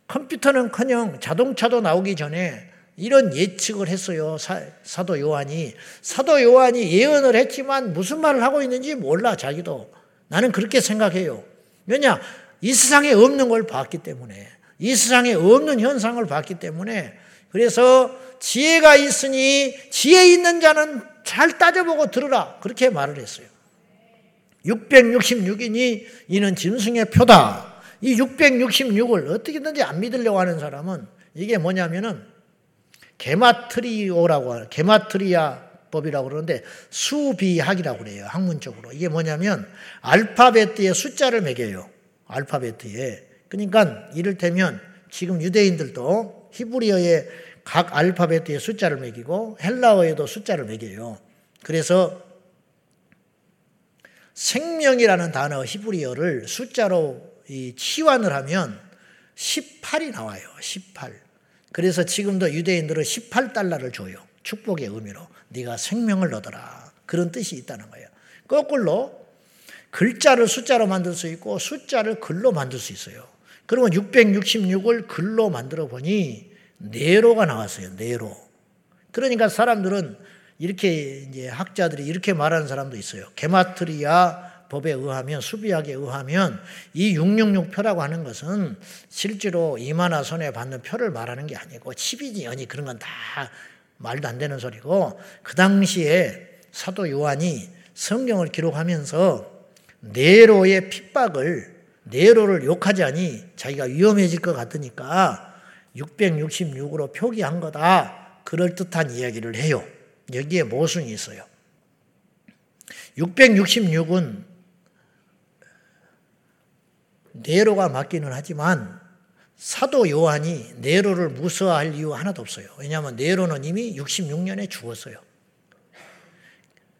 Speaker 1: 컴퓨터는 커녕 자동차도 나오기 전에 이런 예측을 했어요. 사, 도 요한이. 사도 요한이 예언을 했지만 무슨 말을 하고 있는지 몰라, 자기도. 나는 그렇게 생각해요. 왜냐? 이 세상에 없는 걸 봤기 때문에. 이 세상에 없는 현상을 봤기 때문에. 그래서 지혜가 있으니 지혜 있는 자는 잘 따져보고 들으라. 그렇게 말을 했어요. 666이니 이는 짐승의 표다. 이 666을 어떻게든지 안 믿으려고 하는 사람은 이게 뭐냐면은 게마트리오라고 게마트리아 법이라고 그러는데 수비학이라고 그래요. 학문적으로. 이게 뭐냐면 알파벳에 숫자를 매겨요. 알파벳에. 그러니까 이를테면 지금 유대인들도 히브리어의 각 알파벳에 숫자를 매기고 헬라어에도 숫자를 매겨요. 그래서 생명이라는 단어 히브리어를 숫자로 치환을 하면 18이 나와요. 18. 그래서 지금도 유대인들은 18달러를 줘요. 축복의 의미로. 네가 생명을 얻어라. 그런 뜻이 있다는 거예요. 거꾸로 글자를 숫자로 만들 수 있고 숫자를 글로 만들 수 있어요. 그러면 666을 글로 만들어 보니 네로가 나왔어요. 네로. 그러니까 사람들은 이렇게 이제 학자들이 이렇게 말하는 사람도 있어요. 게마트리아 법에 의하면 수비학에 의하면 이 666 표라고 하는 것은 실제로 이마나 손에 받는 표를 말하는 게 아니고 치비지 연이 그런 건 다 말도 안 되는 소리고 그 당시에 사도 요한이 성경을 기록하면서 네로의 핍박을 네로를 욕하자니 자기가 위험해질 것 같으니까 666으로 표기한 거다. 그럴듯한 이야기를 해요. 여기에 모순이 있어요. 666은 네로가 맞기는 하지만 사도 요한이 네로를 무서워할 이유 하나도 없어요. 왜냐하면 네로는 이미 66년에 죽었어요.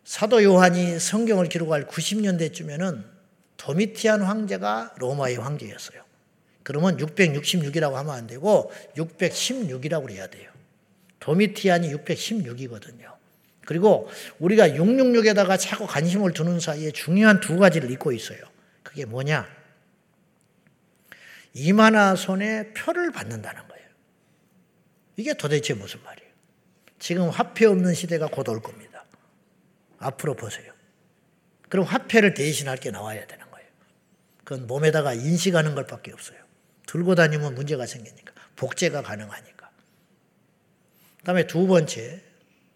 Speaker 1: 사도 요한이 성경을 기록할 90년대쯤에는 도미티안 황제가 로마의 황제였어요. 그러면 666이라고 하면 안 되고 616이라고 해야 돼요. 도미티안이 616이거든요. 그리고 우리가 666에다가 자꾸 관심을 두는 사이에 중요한 두 가지를 잊고 있어요. 그게 뭐냐? 이마나 손에 표를 받는다는 거예요. 이게 도대체 무슨 말이에요? 지금 화폐 없는 시대가 곧 올 겁니다. 앞으로 벗어요. 그럼 화폐를 대신할 게 나와야 되는 거예요. 그건 몸에다가 인식하는 것밖에 없어요. 들고 다니면 문제가 생기니까. 복제가 가능하니까. 그 다음에 두 번째,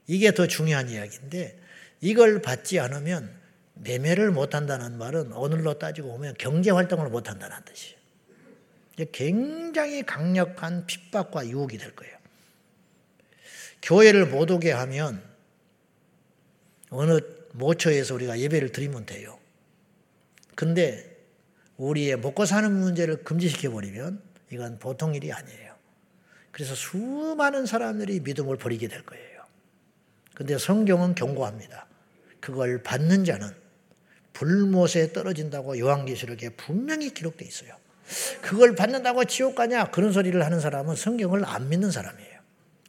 Speaker 1: 이게 더 중요한 이야기인데, 이걸 받지 않으면 매매를 못한다는 말은 오늘로 따지고 보면 경제 활동을 못한다는 뜻이에요. 굉장히 강력한 핍박과 유혹이 될 거예요. 교회를 못 오게 하면 어느 모처에서 우리가 예배를 드리면 돼요. 근데 우리의 먹고 사는 문제를 금지시켜 버리면 이건 보통 일이 아니에요. 그래서 수많은 사람들이 믿음을 버리게 될 거예요. 근데 성경은 경고합니다. 그걸 받는 자는 불못에 떨어진다고 요한계시록에 분명히 기록되어 있어요. 그걸 받는다고 지옥 가냐? 그런 소리를 하는 사람은 성경을 안 믿는 사람이에요.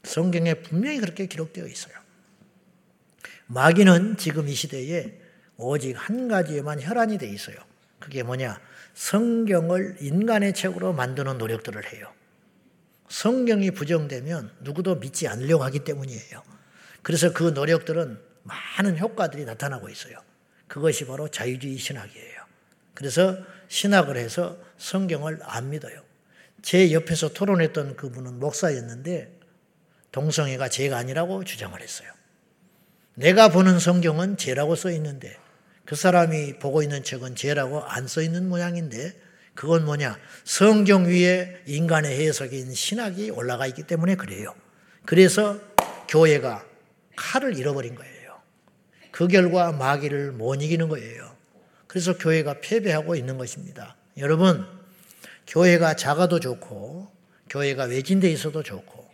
Speaker 1: 성경에 분명히 그렇게 기록되어 있어요. 마귀는 지금 이 시대에 오직 한 가지에만 혈안이 돼 있어요. 그게 뭐냐? 성경을 인간의 책으로 만드는 노력들을 해요. 성경이 부정되면 누구도 믿지 않으려고 하기 때문이에요. 그래서 그 노력들은 많은 효과들이 나타나고 있어요. 그것이 바로 자유주의 신학이에요. 그래서 신학을 해서 성경을 안 믿어요. 제 옆에서 토론했던 그분은 목사였는데 동성애가 죄가 아니라고 주장을 했어요. 내가 보는 성경은 죄라고 써 있는데 그 사람이 보고 있는 책은 죄라고 안 써 있는 모양인데 그건 뭐냐? 성경 위에 인간의 해석인 신학이 올라가 있기 때문에 그래요. 그래서 교회가 칼을 잃어버린 거예요. 그 결과 마귀를 못 이기는 거예요. 그래서 교회가 패배하고 있는 것입니다. 여러분, 교회가 작아도 좋고, 교회가 외진데 있어도 좋고,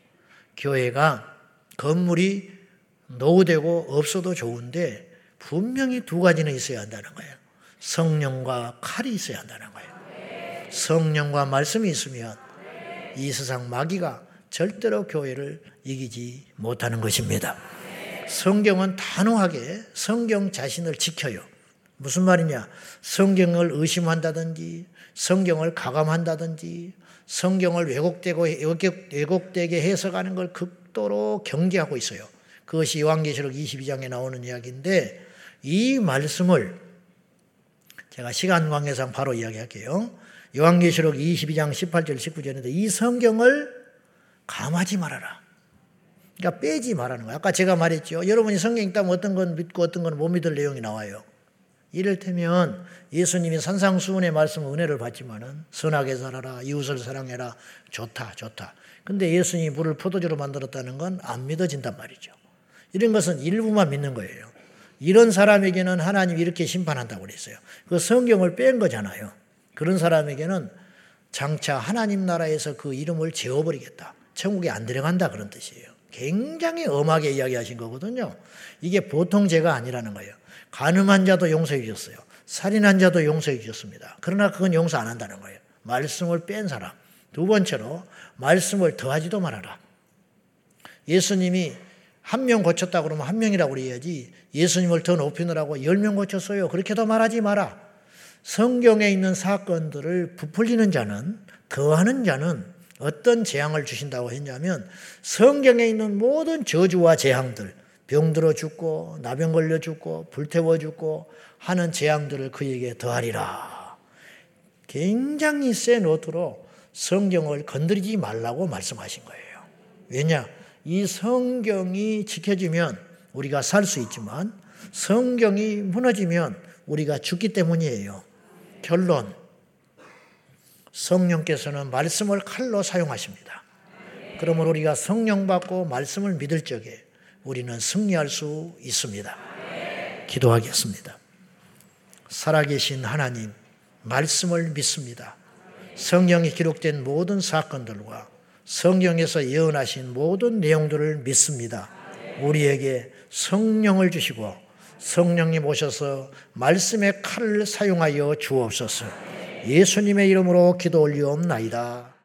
Speaker 1: 교회가 건물이 노후되고 없어도 좋은데, 분명히 두 가지는 있어야 한다는 거예요. 성령과 칼이 있어야 한다는 거예요. 성령과 말씀이 있으면 이 세상 마귀가 절대로 교회를 이기지 못하는 것입니다. 성경은 단호하게 성경 자신을 지켜요. 무슨 말이냐? 성경을 의심한다든지, 성경을 가감한다든지, 성경을 왜곡되고 왜곡되게 해석하는 걸 극도로 경계하고 있어요. 그것이 요한계시록 22장에 나오는 이야기인데 이 말씀을 제가 시간 관계상 바로 이야기할게요. 요한계시록 22장 18절 19절인데 이 성경을 감하지 말아라. 그러니까 빼지 말하는 거예요. 아까 제가 말했죠. 여러분이 성경 읽다면 어떤 건 믿고 어떤 건 못 믿을 내용이 나와요. 이를테면 예수님이 산상수훈의 말씀 은혜를 받지만은 선하게 살아라, 이웃을 사랑해라, 좋다, 좋다. 근데 예수님이 물을 포도주로 만들었다는 건 안 믿어진단 말이죠. 이런 것은 일부만 믿는 거예요. 이런 사람에게는 하나님이 이렇게 심판한다고 그랬어요. 그 성경을 뺀 거잖아요. 그런 사람에게는 장차 하나님 나라에서 그 이름을 지워버리겠다. 천국에 안 들어간다 그런 뜻이에요. 굉장히 엄하게 이야기하신 거거든요. 이게 보통 죄가 아니라는 거예요. 가늠한 자도 용서해 주셨어요. 살인한 자도 용서해 주셨습니다. 그러나 그건 용서 안 한다는 거예요. 말씀을 뺀 사람. 두 번째로 말씀을 더하지도 말아라. 예수님이 한 명 고쳤다 그러면 한 명이라고 그래야지 예수님을 더 높이느라고 열 명 고쳤어요. 그렇게도 말하지 마라. 성경에 있는 사건들을 부풀리는 자는 더하는 자는 어떤 재앙을 주신다고 했냐면 성경에 있는 모든 저주와 재앙들, 병들어 죽고 나병 걸려 죽고 불태워 죽고 하는 재앙들을 그에게 더하리라. 굉장히 센 노트로 성경을 건드리지 말라고 말씀하신 거예요. 왜냐? 이 성경이 지켜지면 우리가 살 수 있지만 성경이 무너지면 우리가 죽기 때문이에요. 결론. 성령께서는 말씀을 칼로 사용하십니다. 그러므로 우리가 성령 받고 말씀을 믿을 적에 우리는 승리할 수 있습니다. 기도하겠습니다. 살아계신 하나님, 말씀을 믿습니다. 성령이 기록된 모든 사건들과 성경에서 예언하신 모든 내용들을 믿습니다. 우리에게 성령을 주시고 성령님 오셔서 말씀의 칼을 사용하여 주옵소서. 예수님의 이름으로 기도 올리옵나이다.